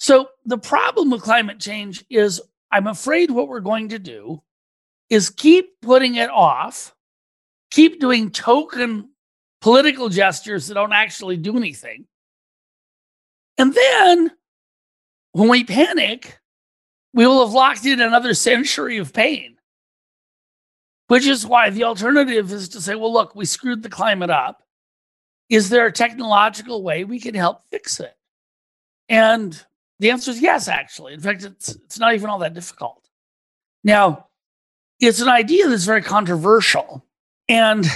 So, the problem with climate change is I'm afraid what we're going to do is keep putting it off, keep doing token political gestures that don't actually do anything. And then when we panic, we will have locked in another century of pain. Which is why the alternative is to say, well, look, we screwed the climate up. Is there a technological way we can help fix it? And the answer is yes, actually. In fact, it's, it's not even all that difficult. Now, it's an idea that's very controversial. And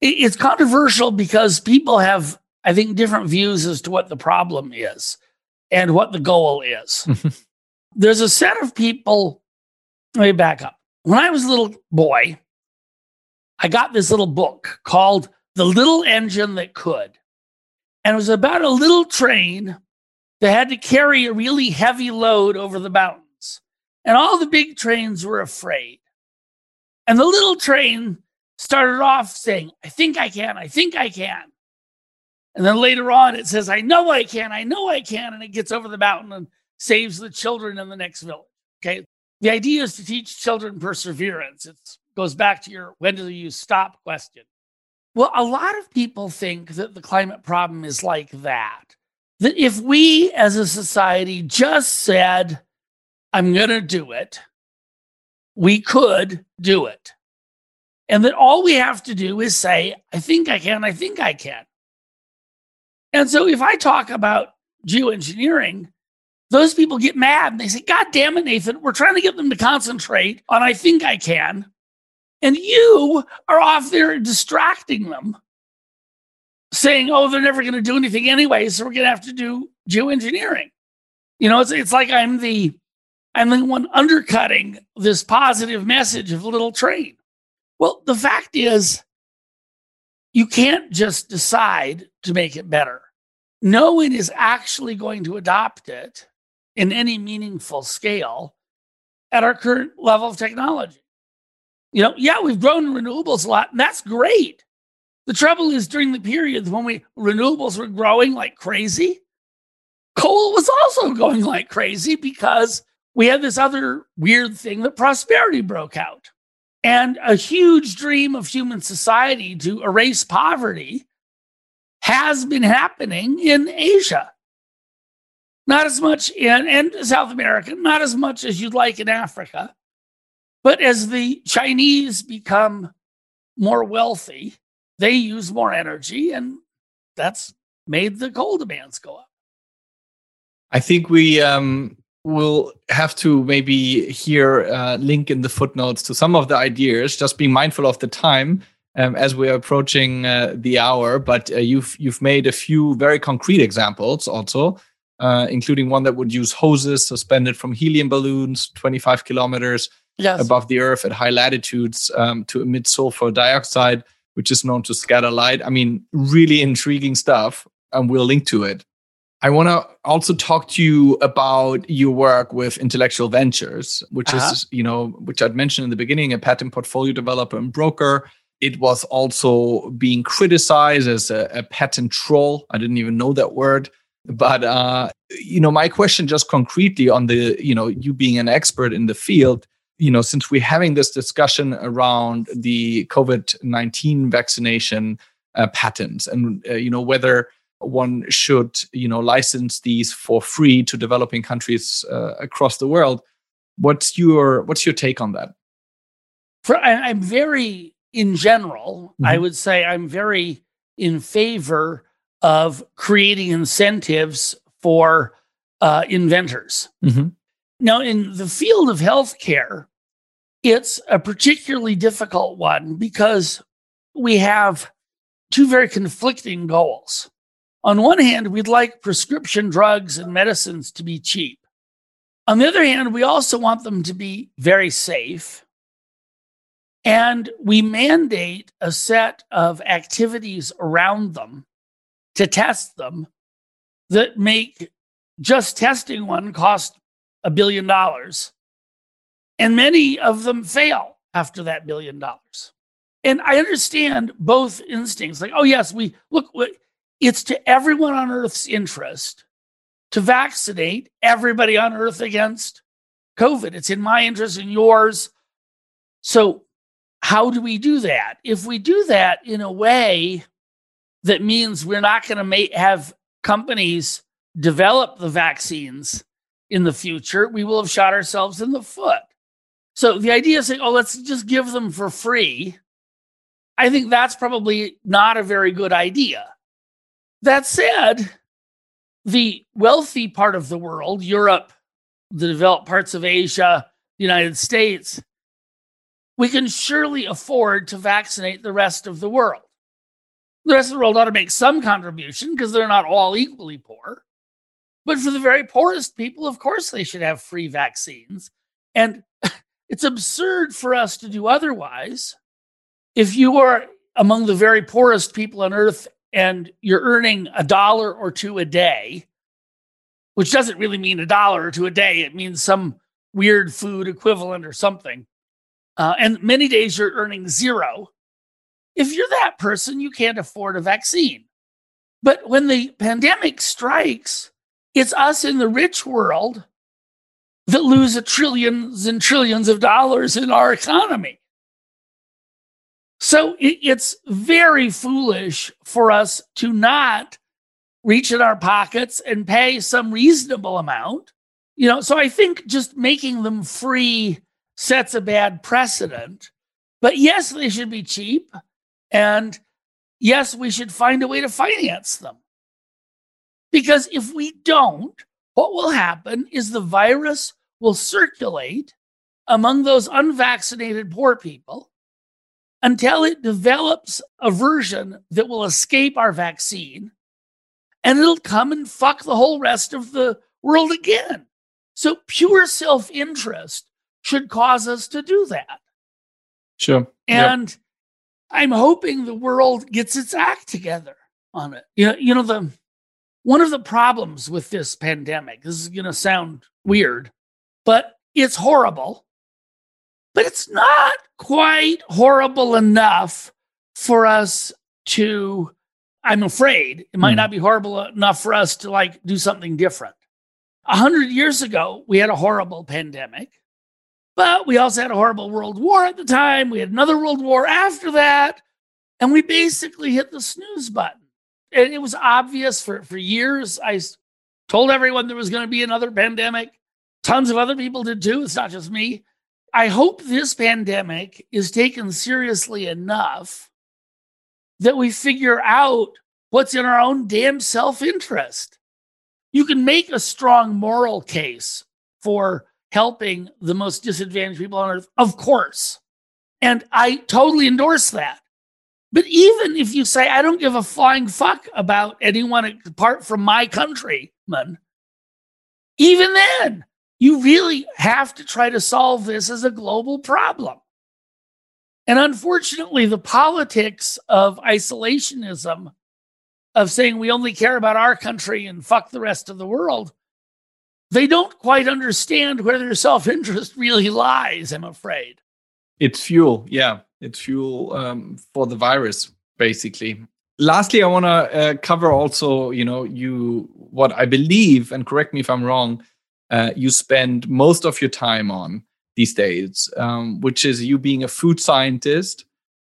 it's controversial because people have, I think, different views as to what the problem is and what the goal is. There's a set of people. Let me back up. When I was a little boy, I got this little book called The Little Engine That Could. And it was about a little train that had to carry a really heavy load over the mountains. And all the big trains were afraid. And the little train started off saying, I think I can, I think I can. And then later on, it says, I know I can, I know I can. And it gets over the mountain and saves the children in the next village. Okay. The idea is to teach children perseverance. It goes back to your when do you stop question. Well, a lot of people think that the climate problem is like that. That if we as a society just said, I'm going to do it, we could do it. And that all we have to do is say, I think I can, I think I can. And so if I talk about geoengineering, those people get mad and they say, God damn it, Nathan, we're trying to get them to concentrate on I think I can. And you are off there distracting them, saying, oh, they're never going to do anything anyway. So we're going to have to do geoengineering. You know, it's, it's like I'm the I'm the one undercutting this positive message of Little Train. Well, the fact is, you can't just decide to make it better. No one is actually going to adopt it in any meaningful scale at our current level of technology. You know, yeah, we've grown renewables a lot, and that's great. The trouble is during the period when we renewables were growing like crazy, coal was also going like crazy because we had this other weird thing that prosperity broke out. And a huge dream of human society to erase poverty has been happening in Asia. Not as much in and South America, not as much as you'd like in Africa. But as the Chinese become more wealthy, they use more energy, and that's made the coal demands go up. I think we um, we'll have to maybe here uh, link in the footnotes to some of the ideas just being mindful of the time um, as we're approaching uh, the hour but uh, you've you've made a few very concrete examples also uh, including one that would use hoses suspended from helium balloons 25 kilometers yes. above the earth at high latitudes um, to emit sulfur dioxide which is known to scatter light i mean really intriguing stuff and we'll link to it I want to also talk to you about your work with intellectual ventures, which uh-huh. is, you know, which I'd mentioned in the beginning, a patent portfolio developer and broker. It was also being criticized as a, a patent troll. I didn't even know that word. But uh, you know, my question just concretely on the, you know, you being an expert in the field, you know, since we're having this discussion around the COVID nineteen vaccination uh, patents, and uh, you know whether one should you know license these for free to developing countries uh, across the world what's your what's your take on that for, I, am very in general mm-hmm. i would say i'm very in favor of creating incentives for uh, inventors mm-hmm. now in the field of healthcare it's a particularly difficult one because we have two very conflicting goals on one hand, we'd like prescription drugs and medicines to be cheap. On the other hand, we also want them to be very safe. And we mandate a set of activities around them to test them that make just testing one cost a billion dollars. And many of them fail after that billion dollars. And I understand both instincts. Like, oh, yes, we look, it's to everyone on earth's interest to vaccinate everybody on earth against COVID. It's in my interest and yours. So, how do we do that? If we do that in a way that means we're not going to have companies develop the vaccines in the future, we will have shot ourselves in the foot. So the idea of saying, oh, let's just give them for free. I think that's probably not a very good idea. That said, the wealthy part of the world, Europe, the developed parts of Asia, the United States, we can surely afford to vaccinate the rest of the world. The rest of the world ought to make some contribution because they're not all equally poor. But for the very poorest people, of course, they should have free vaccines. And it's absurd for us to do otherwise. If you are among the very poorest people on earth and you're earning a dollar or two a day, which doesn't really mean a dollar or two a day, it means some weird food equivalent or something. Uh, and many days you're earning zero. If you're that person, you can't afford a vaccine. But when the pandemic strikes, it's us in the rich world that lose trillions and trillions of dollars in our economy. So it's very foolish for us to not reach in our pockets and pay some reasonable amount. You know, so I think just making them free sets a bad precedent. But yes, they should be cheap. And yes, we should find a way to finance them. Because if we don't, what will happen is the virus will circulate among those unvaccinated poor people until it develops a version that will escape our vaccine and it'll come and fuck the whole rest of the world again. So, pure self interest should cause us to do that. Sure. And yep. I'm hoping the world gets its act together on it. You know, you know the one of the problems with this pandemic. This is going to sound weird, but it's horrible. But it's not quite horrible enough for us to, I'm afraid, it might mm. not be horrible enough for us to like do something different. A hundred years ago, we had a horrible pandemic, but we also had a horrible world war at the time. We had another world war after that. And we basically hit the snooze button. And it was obvious for, for years. I told everyone there was going to be another pandemic. Tons of other people did too. It's not just me. I hope this pandemic is taken seriously enough that we figure out what's in our own damn self interest. You can make a strong moral case for helping the most disadvantaged people on earth, of course. And I totally endorse that. But even if you say, I don't give a flying fuck about anyone apart from my countrymen, even then, you really have to try to solve this as a global problem. And unfortunately, the politics of isolationism, of saying we only care about our country and fuck the rest of the world, they don't quite understand where their self interest really lies, I'm afraid. It's fuel. Yeah. It's fuel um, for the virus, basically. Lastly, I want to uh, cover also, you know, you what I believe, and correct me if I'm wrong, uh, you spend most of your time on these days, um, which is you being a food scientist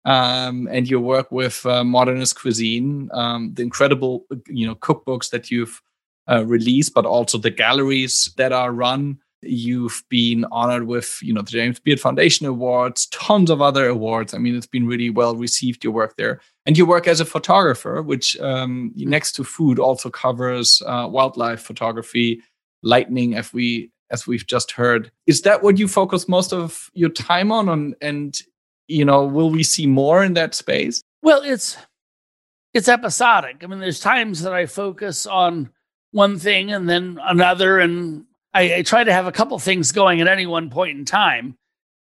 um, and your work with uh, modernist cuisine, um, the incredible you know cookbooks that you've uh, released, but also the galleries that are run. You've been honored with you know the James Beard Foundation awards, tons of other awards. I mean, it's been really well received your work there, and you work as a photographer, which um, next to food also covers uh, wildlife photography lightning as we as we've just heard is that what you focus most of your time on, on and you know will we see more in that space well it's it's episodic i mean there's times that i focus on one thing and then another and I, I try to have a couple things going at any one point in time.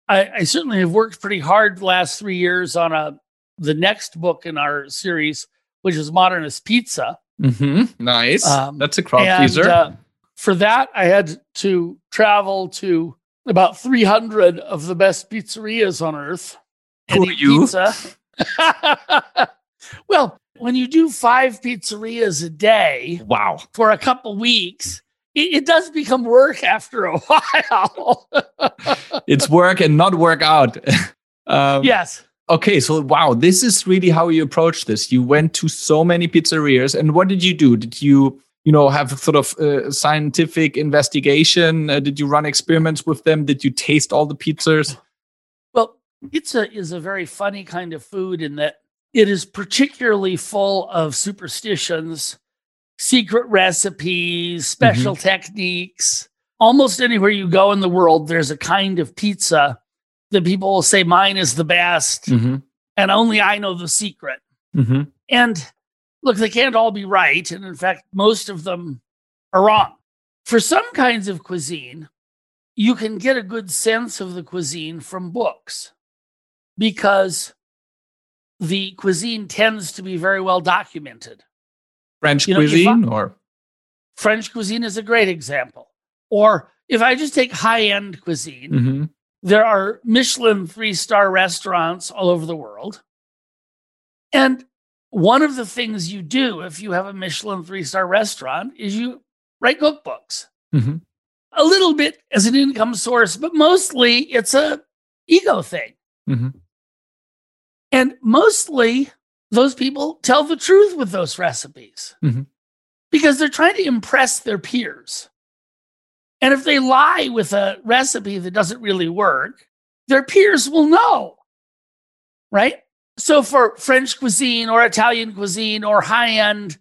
I, I certainly have worked pretty hard the last three years on a the next book in our series, which is Modernist Pizza. Mm-hmm. Nice. Um, That's a crowd pleaser. uh, for that, I had to travel to about 300 of the best pizzerias on earth. Who are you? Pizza. well, when you do five pizzerias a day wow. for a couple weeks, it, it does become work after a while. It's work and not work out. um, yes. Okay, so wow, this is really how you approach this. You went to so many pizzerias, and what did you do? Did you, you know, have sort of uh, scientific investigation? Uh, did you run experiments with them? Did you taste all the pizzas? Well, pizza is a very funny kind of food in that it is particularly full of superstitions, secret recipes, special techniques. Almost anywhere you go in the world, there's a kind of pizza that people will say, mine is the best, Mm-hmm. and only I know the secret. Mm-hmm. And look, they can't all be right. And in fact, most of them are wrong. For some kinds of cuisine, you can get a good sense of the cuisine from books because the cuisine tends to be very well documented. French You know, cuisine, or French cuisine is a great example. Or if I just take high end cuisine, Mhm. there are Michelin three star restaurants all over the world. And one of the things you do if you have a Michelin three star restaurant is you write cookbooks. Mhm. A little bit as an income source, but mostly it's a ego thing. Mhm. And mostly those people tell the truth with those recipes Mhm. because they're trying to impress their peers. And if they lie with a recipe that doesn't really work, their peers will know. Right? So for French cuisine or Italian cuisine or high end,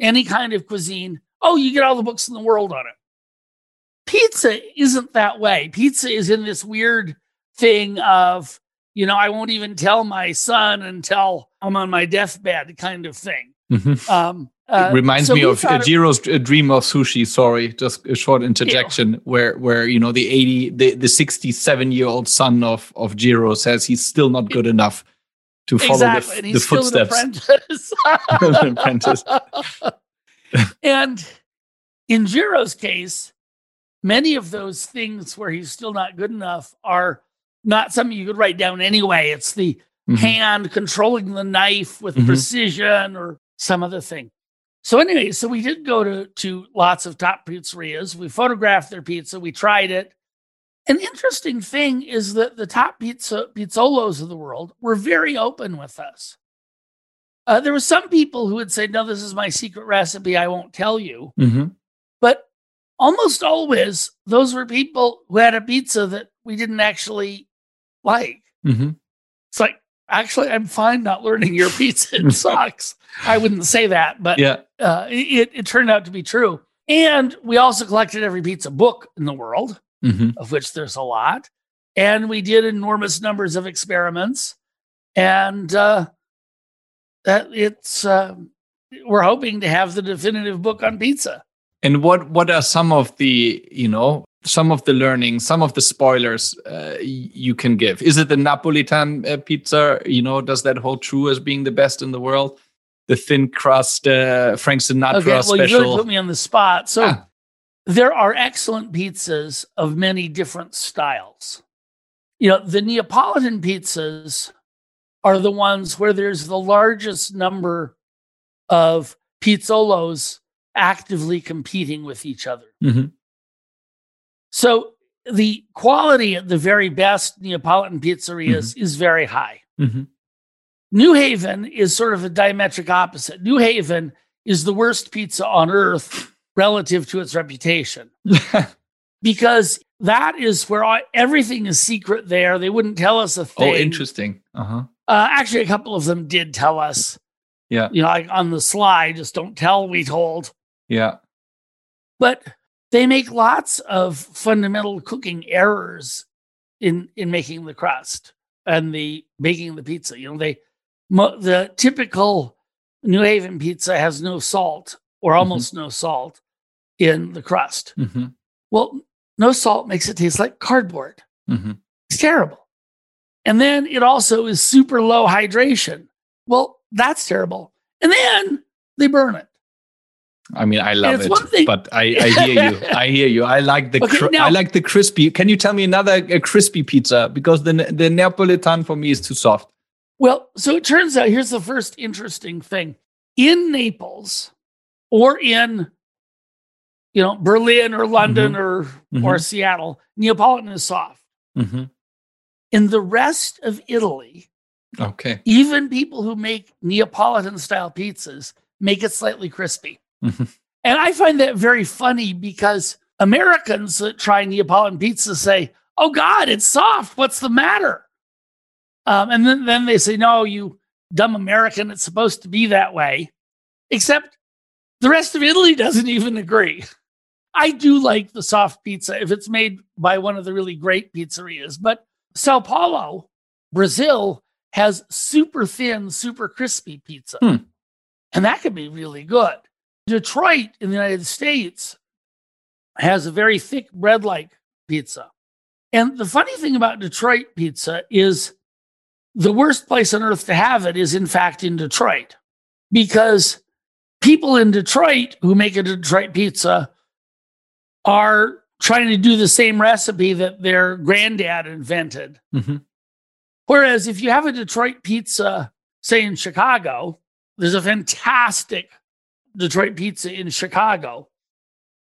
any kind of cuisine, oh, you get all the books in the world on it. Pizza isn't that way. Pizza is in this weird thing of, you know, I won't even tell my son until I'm on my deathbed kind of thing. Mhm. Um, uh, it reminds so me of uh, it- Jiro's dream of sushi. Sorry, just a short interjection where where you know the eighty the the sixty seven year old son of of Jiro says he's still not good enough to follow exactly. the, f- he's the still an footsteps. apprentice. And in Jiro's case, many of those things where he's still not good enough are not something you could write down anyway. It's the Mhm. hand controlling the knife with Mhm. precision or some other thing. So anyway, so we did go to to lots of top pizzerias. We photographed their pizza. We tried it. An interesting thing is that the top pizza pizzaiolos of the world were very open with us. Uh, there were some people who would say, "No, this is my secret recipe. I won't tell you." Mhm. But almost always, those were people who had a pizza that we didn't actually like. Mhm. It's like, actually, I'm fine not learning your pizza. It sucks. I wouldn't say that, but Yeah. uh, it, it turned out to be true. And we also collected every pizza book in the world, Mhm. of which there's a lot. And we did enormous numbers of experiments. And uh, that it's, uh, we're hoping to have the definitive book on pizza. And what what are some of the you know some of the learning, some of the spoilers uh, you can give? Is it the Napolitan uh, pizza? You know, does that hold true as being the best in the world? The thin crust uh, Frank Sinatra okay, well, you really put me on the spot. So Ah. There are excellent pizzas of many different styles. You know, the Neapolitan pizzas are the ones where there's the largest number of pizzaiolos actively competing with each other. Mhm. So the quality at the very best Neapolitan pizzerias is very high. Mhm. New Haven is sort of a diametric opposite. New Haven is the worst pizza on earth relative to its reputation because that is where all, everything is secret there. They wouldn't tell us a thing. oh, interesting. Uh huh. Uh, actually, a couple of them did tell us. Yeah. You know, like on the slide, just don't tell, we told. Yeah. But they make lots of fundamental cooking errors in in making the crust and the making the pizza. You know, they mo- the typical New Haven pizza has no salt or almost no salt in the crust. hmm Well, no salt makes it taste like cardboard. hmm It's terrible. And then it also is super low hydration. Well, that's terrible. And then they burn it. I mean, I love it, thing- but I, I hear you. I hear you. I like the Okay, cr- now- I like the crispy. Can you tell me another crispy pizza? Because the the Neapolitan for me is too soft. Well, so it turns out here's the first interesting thing. In Naples or in you know Berlin or London or or Seattle, Neapolitan is soft. hmm In the rest of Italy, Okay. even people who make Neapolitan style pizzas make it slightly crispy. Mhm. And I find that very funny because Americans that try Neapolitan pizza say, Oh God, it's soft. What's the matter? Um, and then, then they say, No, you dumb American, it's supposed to be that way. Except the rest of Italy doesn't even agree. I do like the soft pizza if it's made by one of the really great pizzerias. But Sao Paulo, Brazil, has super thin, super crispy pizza. Hmm. And that can be really good. Detroit in the United States has a very thick bread like pizza. And the funny thing about Detroit pizza is the worst place on earth to have it is, in fact, in Detroit, because people in Detroit who make a Detroit pizza are trying to do the same recipe that their granddad invented. hmm Whereas if you have a Detroit pizza, say in Chicago, there's a fantastic Detroit pizza in Chicago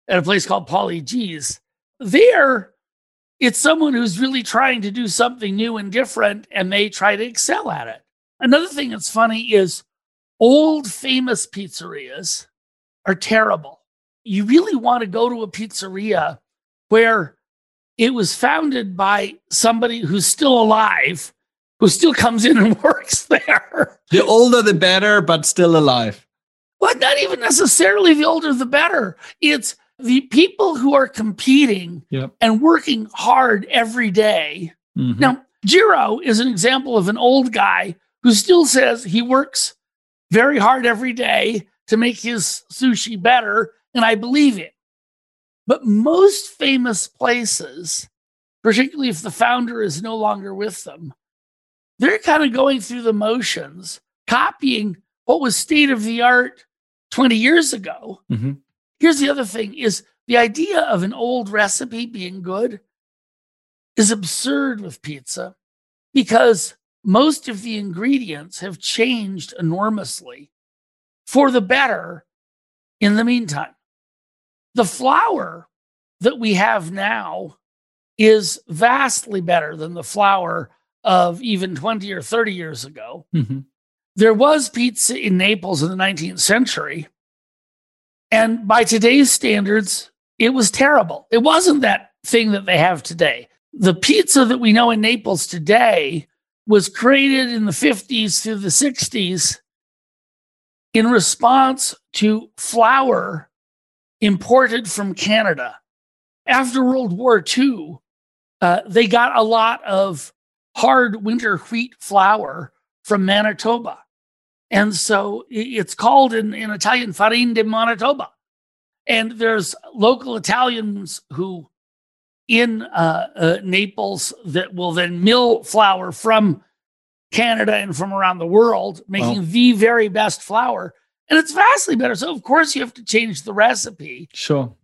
at a place called Paulie Gee's. There, it's someone who's really trying to do something new and different, and they try to excel at it. Another thing that's funny is old famous pizzerias are terrible. You really want to go to a pizzeria where it was founded by somebody who's still alive, who still comes in and works there. The older, the better, but still alive. Well, not even necessarily the older the better. It's the people who are competing Yep. and working hard every day. Mhm. Now, Jiro is an example of an old guy who still says he works very hard every day to make his sushi better, and I believe it. But most famous places, particularly if the founder is no longer with them, they're kind of going through the motions, copying what was state of the art 20 years ago. Mhm. Here's the other thing is the idea of an old recipe being good is absurd with pizza because most of the ingredients have changed enormously for the better in the meantime. The flour that we have now is vastly better than the flour of even 20 or 30 years ago. Mhm. There was pizza in Naples in the 19th century. And by today's standards, it was terrible. It wasn't that thing that they have today. The pizza that we know in Naples today was created in the 50s through the 60s in response to flour imported from Canada. After World War II, uh, they got a lot of hard winter wheat flour from Manitoba. And so it's called in, in Italian farine di Manitoba. And there's local Italians who in uh, uh, Naples that will then mill flour from Canada and from around the world, making Wow. the very best flour. And it's vastly better. So, of course, you have to change the recipe Sure.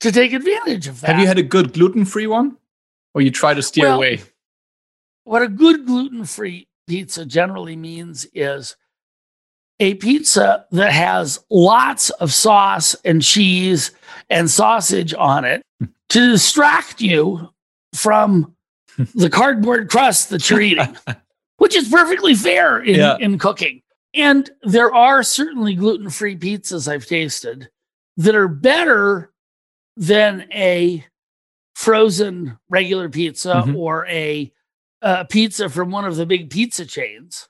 to take advantage of that. Have you had a good gluten-free one, or you try to steer Well, away? what a good gluten-free pizza generally means is a pizza that has lots of sauce and cheese and sausage on it to distract you from the cardboard crust that you're eating, which is perfectly fair in, Yeah. in cooking. And there are certainly gluten-free pizzas I've tasted that are better than a frozen regular pizza Mhm. or a uh, pizza from one of the big pizza chains.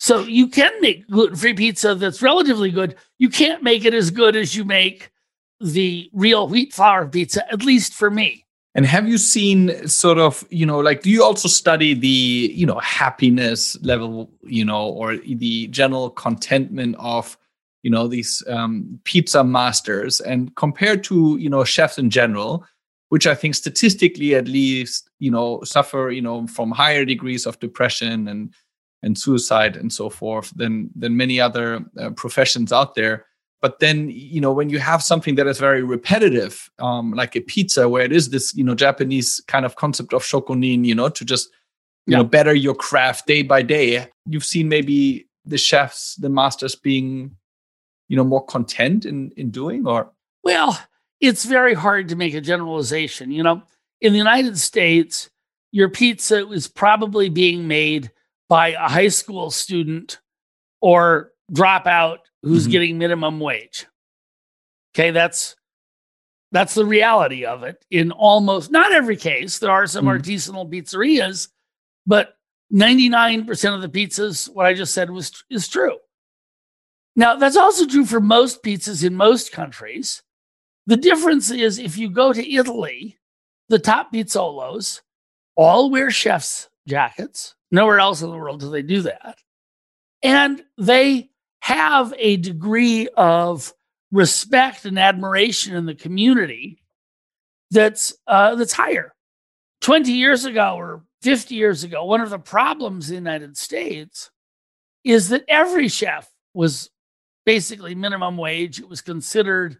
So you can make gluten-free pizza that's relatively good. You can't make it as good as you make the real wheat flour pizza, at least for me. And have you seen sort of, you know, like, do you also study the, you know, happiness level, you know, or the general contentment of, you know, these um, pizza masters and compared to, you know, chefs in general, which I think statistically at least, you know, suffer, you know, from higher degrees of depression and and suicide and so forth than than many other uh, professions out there. But then, you know, when you have something that is very repetitive, um, like a pizza, where it is this, you know, Japanese kind of concept of shokunin, you know, to just, you yeah. know, better your craft day by day. You've seen maybe the chefs, the masters being, you know, more content in in doing, or well, it's very hard to make a generalization. You know, in the United States, your pizza is probably being made by a high school student or dropout who's mm-hmm. getting minimum wage. Okay, that's that's the reality of it. In almost not every case, there are some mm-hmm. artisanal pizzerias, but 99% of the pizzas, what I just said was is true. Now, that's also true for most pizzas in most countries. The difference is if you go to Italy, the top pizzaiolos all wear chef's jackets. Nowhere else in the world do they do that. And they have a degree of respect and admiration in the community that's uh, that's higher. 20 years ago or 50 years ago, one of the problems in the United States is that every chef was basically minimum wage. It was considered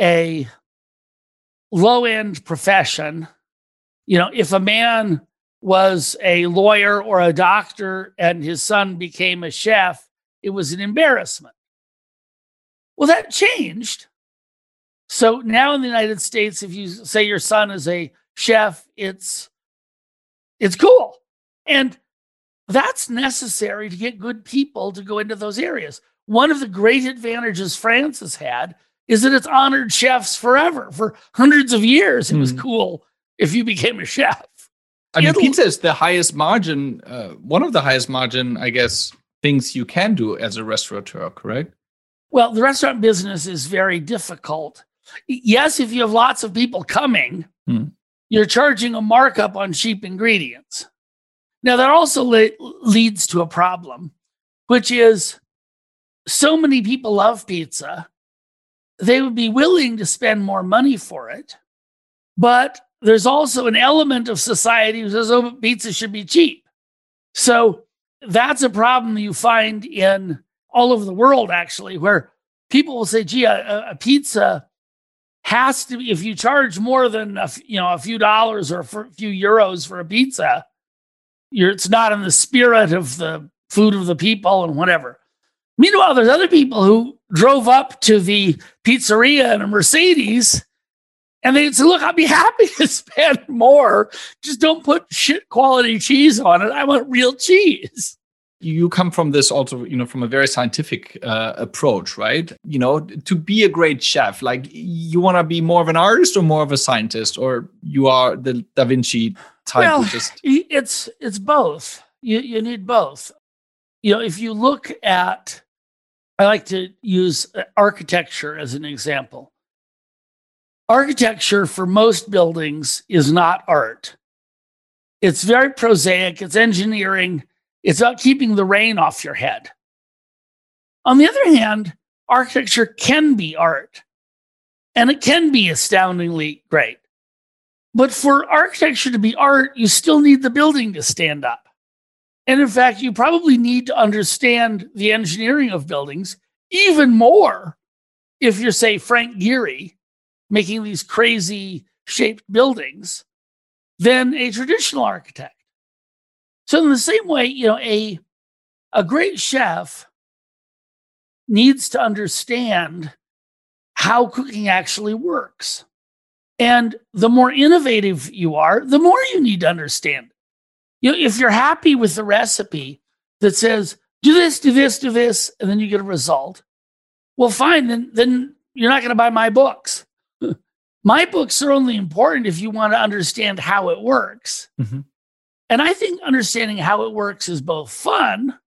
a low end profession, you know, if a man was a lawyer or a doctor and his son became a chef, it was an embarrassment. Well, that changed. So now in the United States, if you say your son is a chef, it's it's cool. And that's necessary to get good people to go into those areas. One of the great advantages France has had is that it's honored chefs forever. For hundreds of years, it was mm. cool if you became a chef. I mean, It'll, pizza is the highest margin, uh, one of the highest margin, I guess, things you can do as a restaurateur, correct? Well, the restaurant business is very difficult. Yes, if you have lots of people coming, hmm. you're charging a markup on cheap ingredients. Now, that also le- leads to a problem, which is so many people love pizza they would be willing to spend more money for it. But there's also an element of society who says, oh, pizza should be cheap. So that's a problem you find in all over the world, actually, where people will say, gee, a, a pizza has to be, if you charge more than a, you know, a few dollars or a few euros for a pizza, you're, it's not in the spirit of the food of the people and whatever. Meanwhile, there's other people who drove up to the pizzeria in a Mercedes and they said, Look, I'd be happy to spend more. Just don't put shit quality cheese on it. I want real cheese. You come from this also, you know, from a very scientific uh, approach, right? You know, to be a great chef, like you want to be more of an artist or more of a scientist, or you are the Da Vinci type. Well, just... it's it's both. You you need both. You know, if you look at I like to use uh, architecture as an example. Architecture for most buildings is not art. It's very prosaic, it's engineering, it's about keeping the rain off your head. On the other hand, architecture can be art and it can be astoundingly great. But for architecture to be art, you still need the building to stand up. And in fact, you probably need to understand the engineering of buildings even more if you're, say, Frank Gehry making these crazy shaped buildings than a traditional architect. So, in the same way, you know, a, a great chef needs to understand how cooking actually works. And the more innovative you are, the more you need to understand you know, if you're happy with the recipe that says, do this, do this, do this, and then you get a result, well, fine, then, then you're not going to buy my books. My books are only important if you want to understand how it works. Mm-hmm. And I think understanding how it works is both fun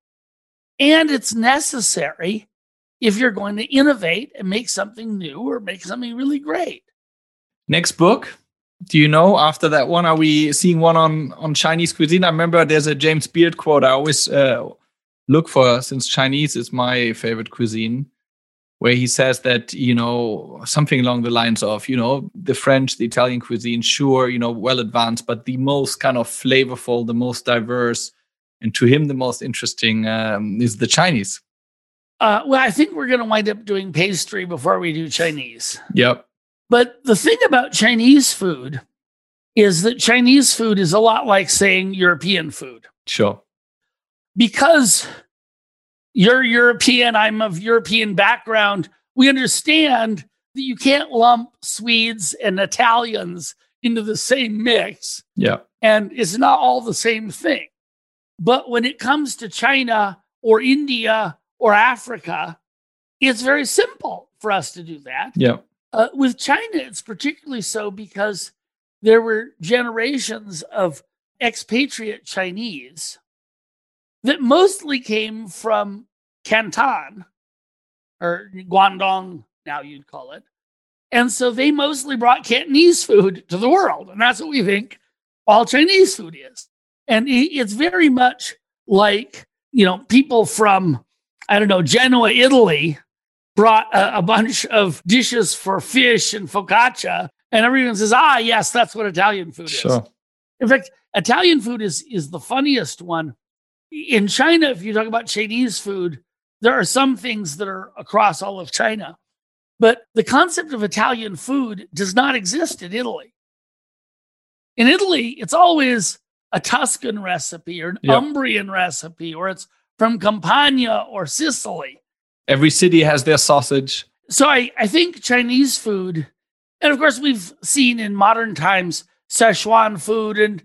and it's necessary if you're going to innovate and make something new or make something really great. Next book do you know after that one are we seeing one on on chinese cuisine i remember there's a james beard quote i always uh, look for since chinese is my favorite cuisine where he says that you know something along the lines of you know the French, the Italian cuisine, sure, you know, well advanced, but the most kind of flavorful, the most diverse, and to him the most interesting um, is the Chinese. Uh, well, I think we're going to wind up doing pastry before we do Chinese. Yep. But the thing about Chinese food is that Chinese food is a lot like saying European food. Sure. Because you're European, I'm of European background, we understand that you can't lump Swedes and Italians into the same mix. Yeah. And it's not all the same thing. But when it comes to China or India or Africa, it's very simple for us to do that. Yeah. Uh, with China, it's particularly so because there were generations of expatriate Chinese that mostly came from Canton or Guangdong, now you'd call it. And so they mostly brought Cantonese food to the world. And that's what we think all Chinese food is. And it's very much like, you know, people from, I don't know, Genoa, Italy brought a, a bunch of dishes for fish and focaccia. And everyone says, ah, yes, that's what Italian food sure. is. In fact, Italian food is, is the funniest one. In China, if you talk about Chinese food, there are some things that are across all of China. But the concept of Italian food does not exist in Italy. In Italy, it's always a Tuscan recipe or an yep. Umbrian recipe, or it's from Campania or Sicily. Every city has their sausage. So I, I think Chinese food, and of course, we've seen in modern times Szechuan food and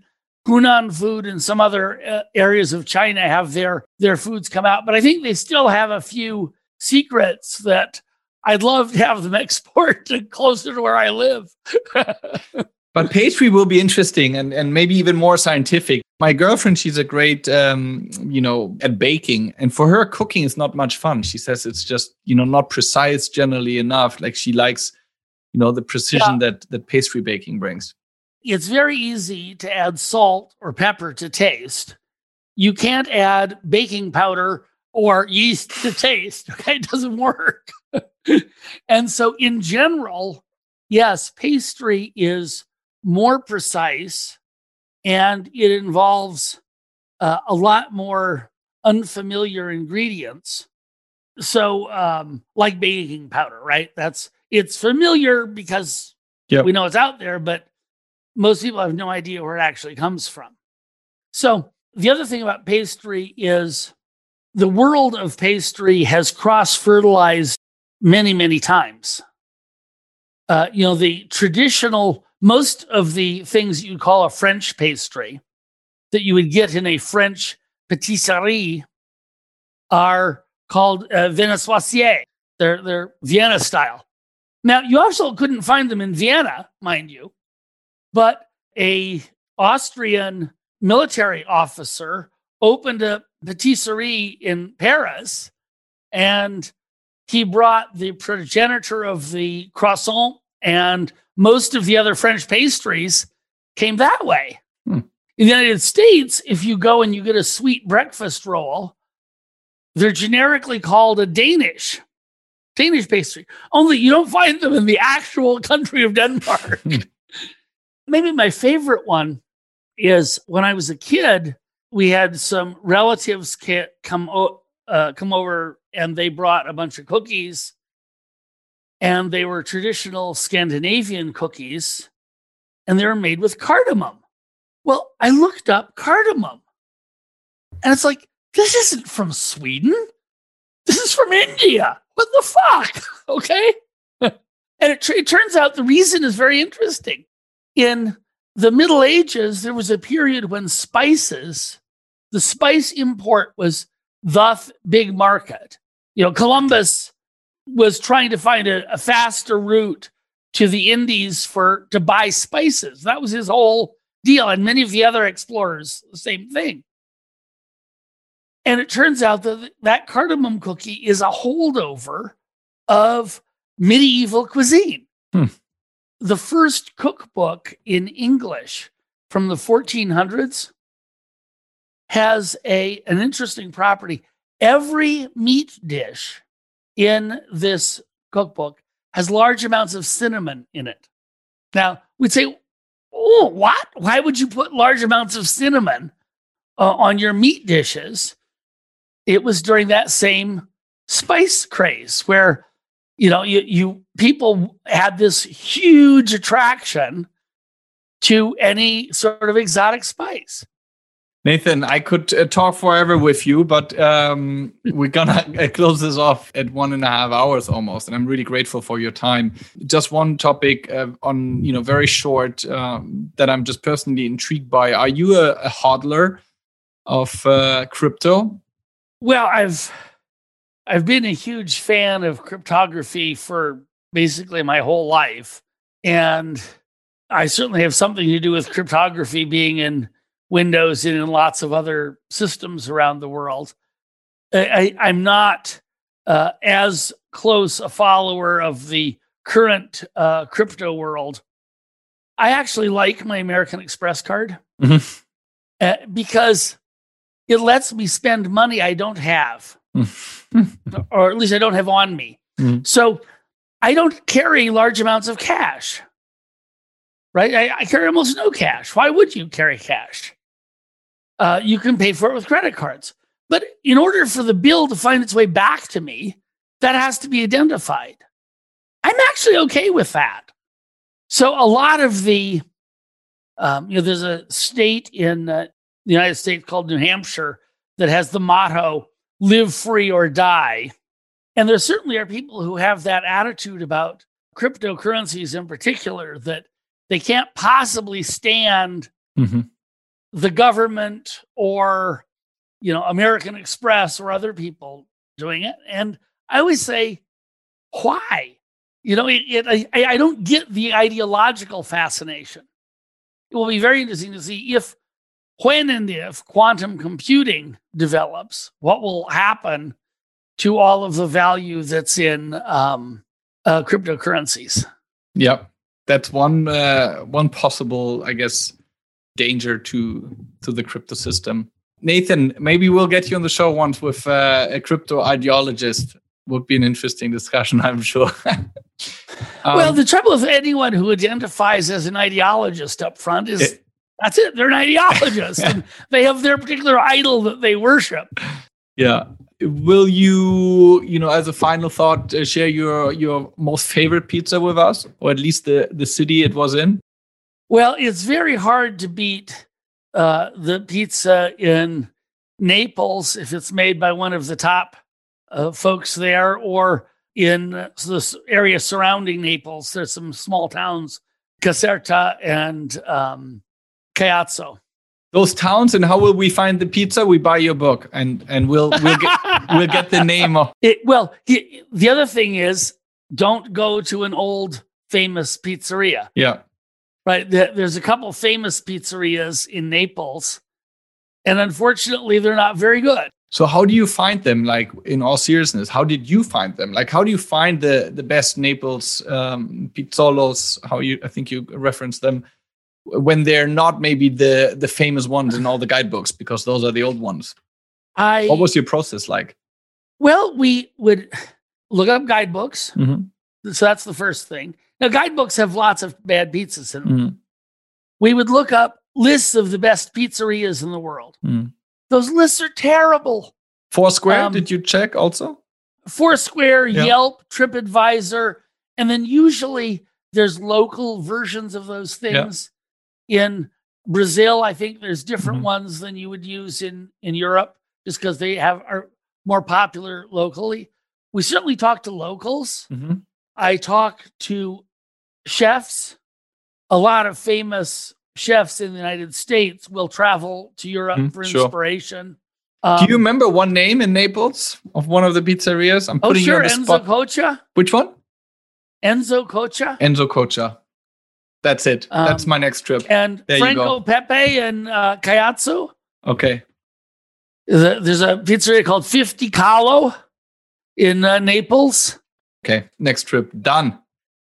Hunan food and some other uh, areas of China have their their foods come out, but I think they still have a few secrets that I'd love to have them export to closer to where I live. but pastry will be interesting and, and maybe even more scientific. My girlfriend, she's a great, um, you know, at baking. And for her, cooking is not much fun. She says it's just, you know, not precise generally enough. Like she likes, you know, the precision yeah. that, that pastry baking brings it's very easy to add salt or pepper to taste. You can't add baking powder or yeast to taste. Okay, it doesn't work. and so, in general, yes, pastry is more precise and it involves uh, a lot more unfamiliar ingredients. So, um, like baking powder, right? That's it's familiar because yep. we know it's out there, but most people have no idea where it actually comes from. So, the other thing about pastry is the world of pastry has cross fertilized many, many times. Uh, you know, the traditional, most of the things you call a French pastry that you would get in a French patisserie are called uh. They're, they're Vienna style. Now, you also couldn't find them in Vienna, mind you. But a Austrian military officer opened a patisserie in Paris and he brought the progenitor of the croissant and most of the other French pastries came that way. Hmm. In the United States, if you go and you get a sweet breakfast roll, they're generically called a Danish Danish pastry. Only you don't find them in the actual country of Denmark. maybe my favorite one is when I was a kid, we had some relatives come uh, come over and they brought a bunch of cookies, and they were traditional Scandinavian cookies, and they were made with cardamom. Well, I looked up cardamom, and it's like this isn't from Sweden. This is from India. What the fuck? Okay. and it, it turns out the reason is very interesting in the Middle Ages, there was a period when spices, the spice import was the big market. You know, Columbus was trying to find a, a faster route to the Indies for to buy spices. That was his whole deal. And many of the other explorers, the same thing. And it turns out that that cardamom cookie is a holdover of medieval cuisine. Hmm the first cookbook in English from the 1400s has a an interesting property. Every meat dish in this cookbook has large amounts of cinnamon in it. Now, we'd say, oh, what? Why would you put large amounts of cinnamon uh, on your meat dishes? It was during that same spice craze where, you know, you, you people had this huge attraction to any sort of exotic spice. Nathan, I could uh, talk forever with you, but um, we're gonna uh, close this off at one and a half hours almost, and I'm really grateful for your time. Just one topic uh, on, you know, very short um, that I'm just personally intrigued by. Are you a, a hodler of uh, crypto? Well, I've I've been a huge fan of cryptography for basically my whole life, and I certainly have something to do with cryptography being in Windows and in lots of other systems around the world. I, am not uh, as close a follower of the current uh, crypto world. I actually like my American Express card mm-hmm. uh, because it lets me spend money I don't have, or at least I don't have on me. Mm-hmm. So I don't carry large amounts of cash, right? I, I carry almost no cash. Why would you carry cash? uh, you can pay for it with credit cards. But in order for the bill to find its way back to me, that has to be identified. I'm actually okay with that. So a lot of the, um, you know, there's a state in uh, the United States called New Hampshire that has the motto "Live free or die," and there certainly are people who have that attitude about cryptocurrencies in particular that they can't possibly stand mm-hmm the government or you know American Express or other people doing it. And I always say, why? You know, it, it, I, I don't get the ideological fascination. It will be very interesting to see if, when and if quantum computing develops, what will happen to all of the value that's in um, uh, cryptocurrencies. Yep, that's one uh, one possible, I guess, danger to to the crypto system. Nathan, maybe we'll get you on the show once with uh, a crypto ideologist. Would be an interesting discussion, I'm sure. um, well, the trouble with anyone who identifies as an ideologist up front is it, that's it. They're an ideologist. and they have their particular idol that they worship. Yeah. Will you, you know, as a final thought, uh, share your your most favorite pizza with us, or at least the the city it was in? Well, it's very hard to beat uh, the pizza in Naples if it's made by one of the top uh, folks there, or in the area surrounding Naples. There's some small towns, Caserta and um, Caiazzo. Those towns, and how will we find the pizza? We buy your book, and and we'll we'll get we'll get the name of it. Well, the other thing is, don't go to an old famous pizzeria. Yeah right? There's a couple famous pizzerias in Naples, and unfortunately, they're not very good. So how do you find them? Like in all seriousness, how did you find them? Like how do you find the the best Naples um, pizzaiolos? How you I think you referenced them when they're not maybe the the famous ones in all the guidebooks because those are the old ones. I what was your process like? Well, we would look up guidebooks. Mm-hmm. So that's the first thing. Now, guidebooks have lots of bad pizzas in them. Mm. We would look up lists of the best pizzerias in the world. Mm. Those lists are terrible. Foursquare, um, did you check also? Foursquare, yeah. Yelp, TripAdvisor, and then usually there's local versions of those things. In Brazil, I think there's different mm-hmm. ones than you would use in in Europe, just because they have are more popular locally. We certainly talk to locals. Mm-hmm. I talk to chefs, a lot of famous chefs in the United States will travel to Europe mm, for inspiration. Sure. Um, Do you um, remember one name in Naples of one of the pizzerias? I'm oh, putting oh, sure, you on the Enzo spot. Coccia. Which one? Enzo Coccia. Enzo Coccia. That's it. Um, That's my next trip. And there Franco Pepe and uh, Caiazzo. Okay. There's a pizzeria called 50 Kalò in uh, Naples. Okay, next trip done.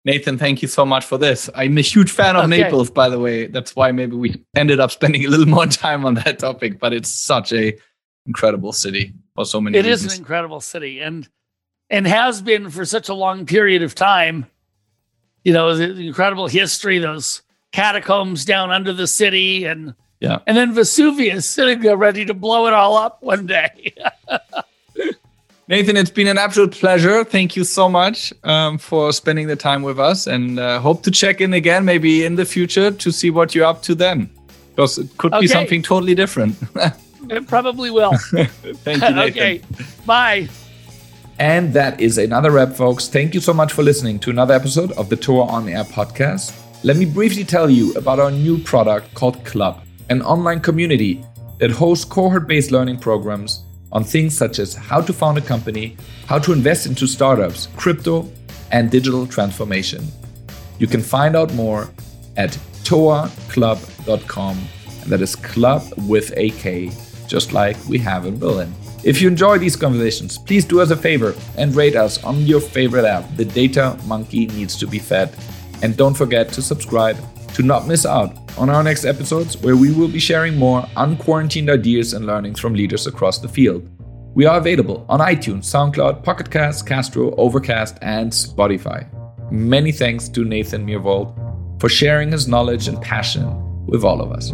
Nathan, thank you so much for this. I'm a huge fan of okay. Naples, by the way. That's why maybe we ended up spending a little more time on that topic. But it's such a incredible city for so many. It reasons. is an incredible city, and and has been for such a long period of time. You know, the incredible history, those catacombs down under the city, and yeah, and then Vesuvius sitting there ready to blow it all up one day. Nathan, it's been an absolute pleasure. Thank you so much um, for spending the time with us, and uh, hope to check in again, maybe in the future, to see what you're up to then, because it could okay. be something totally different. it probably will. Thank you. Nathan. okay, bye. And that is another wrap, folks. Thank you so much for listening to another episode of the TOA On Air podcast. Let me briefly tell you about our new product called Klub, an online community that hosts cohort based learning programs on things such as how to found a company, how to invest into startups, crypto, and digital transformation. You can find out more at toaklub.com, and that is club with a K, just like we have in Berlin. If you enjoy these conversations, please do us a favor and rate us on your favorite app. The data monkey needs to be fed. And don't forget to subscribe to not miss out on our next episodes, where we will be sharing more unquarantined ideas and learnings from leaders across the field. We are available on iTunes, SoundCloud, Pocket Cast, Castro, Overcast, and Spotify. Many thanks to Nathan Myhrvold for sharing his knowledge and passion with all of us.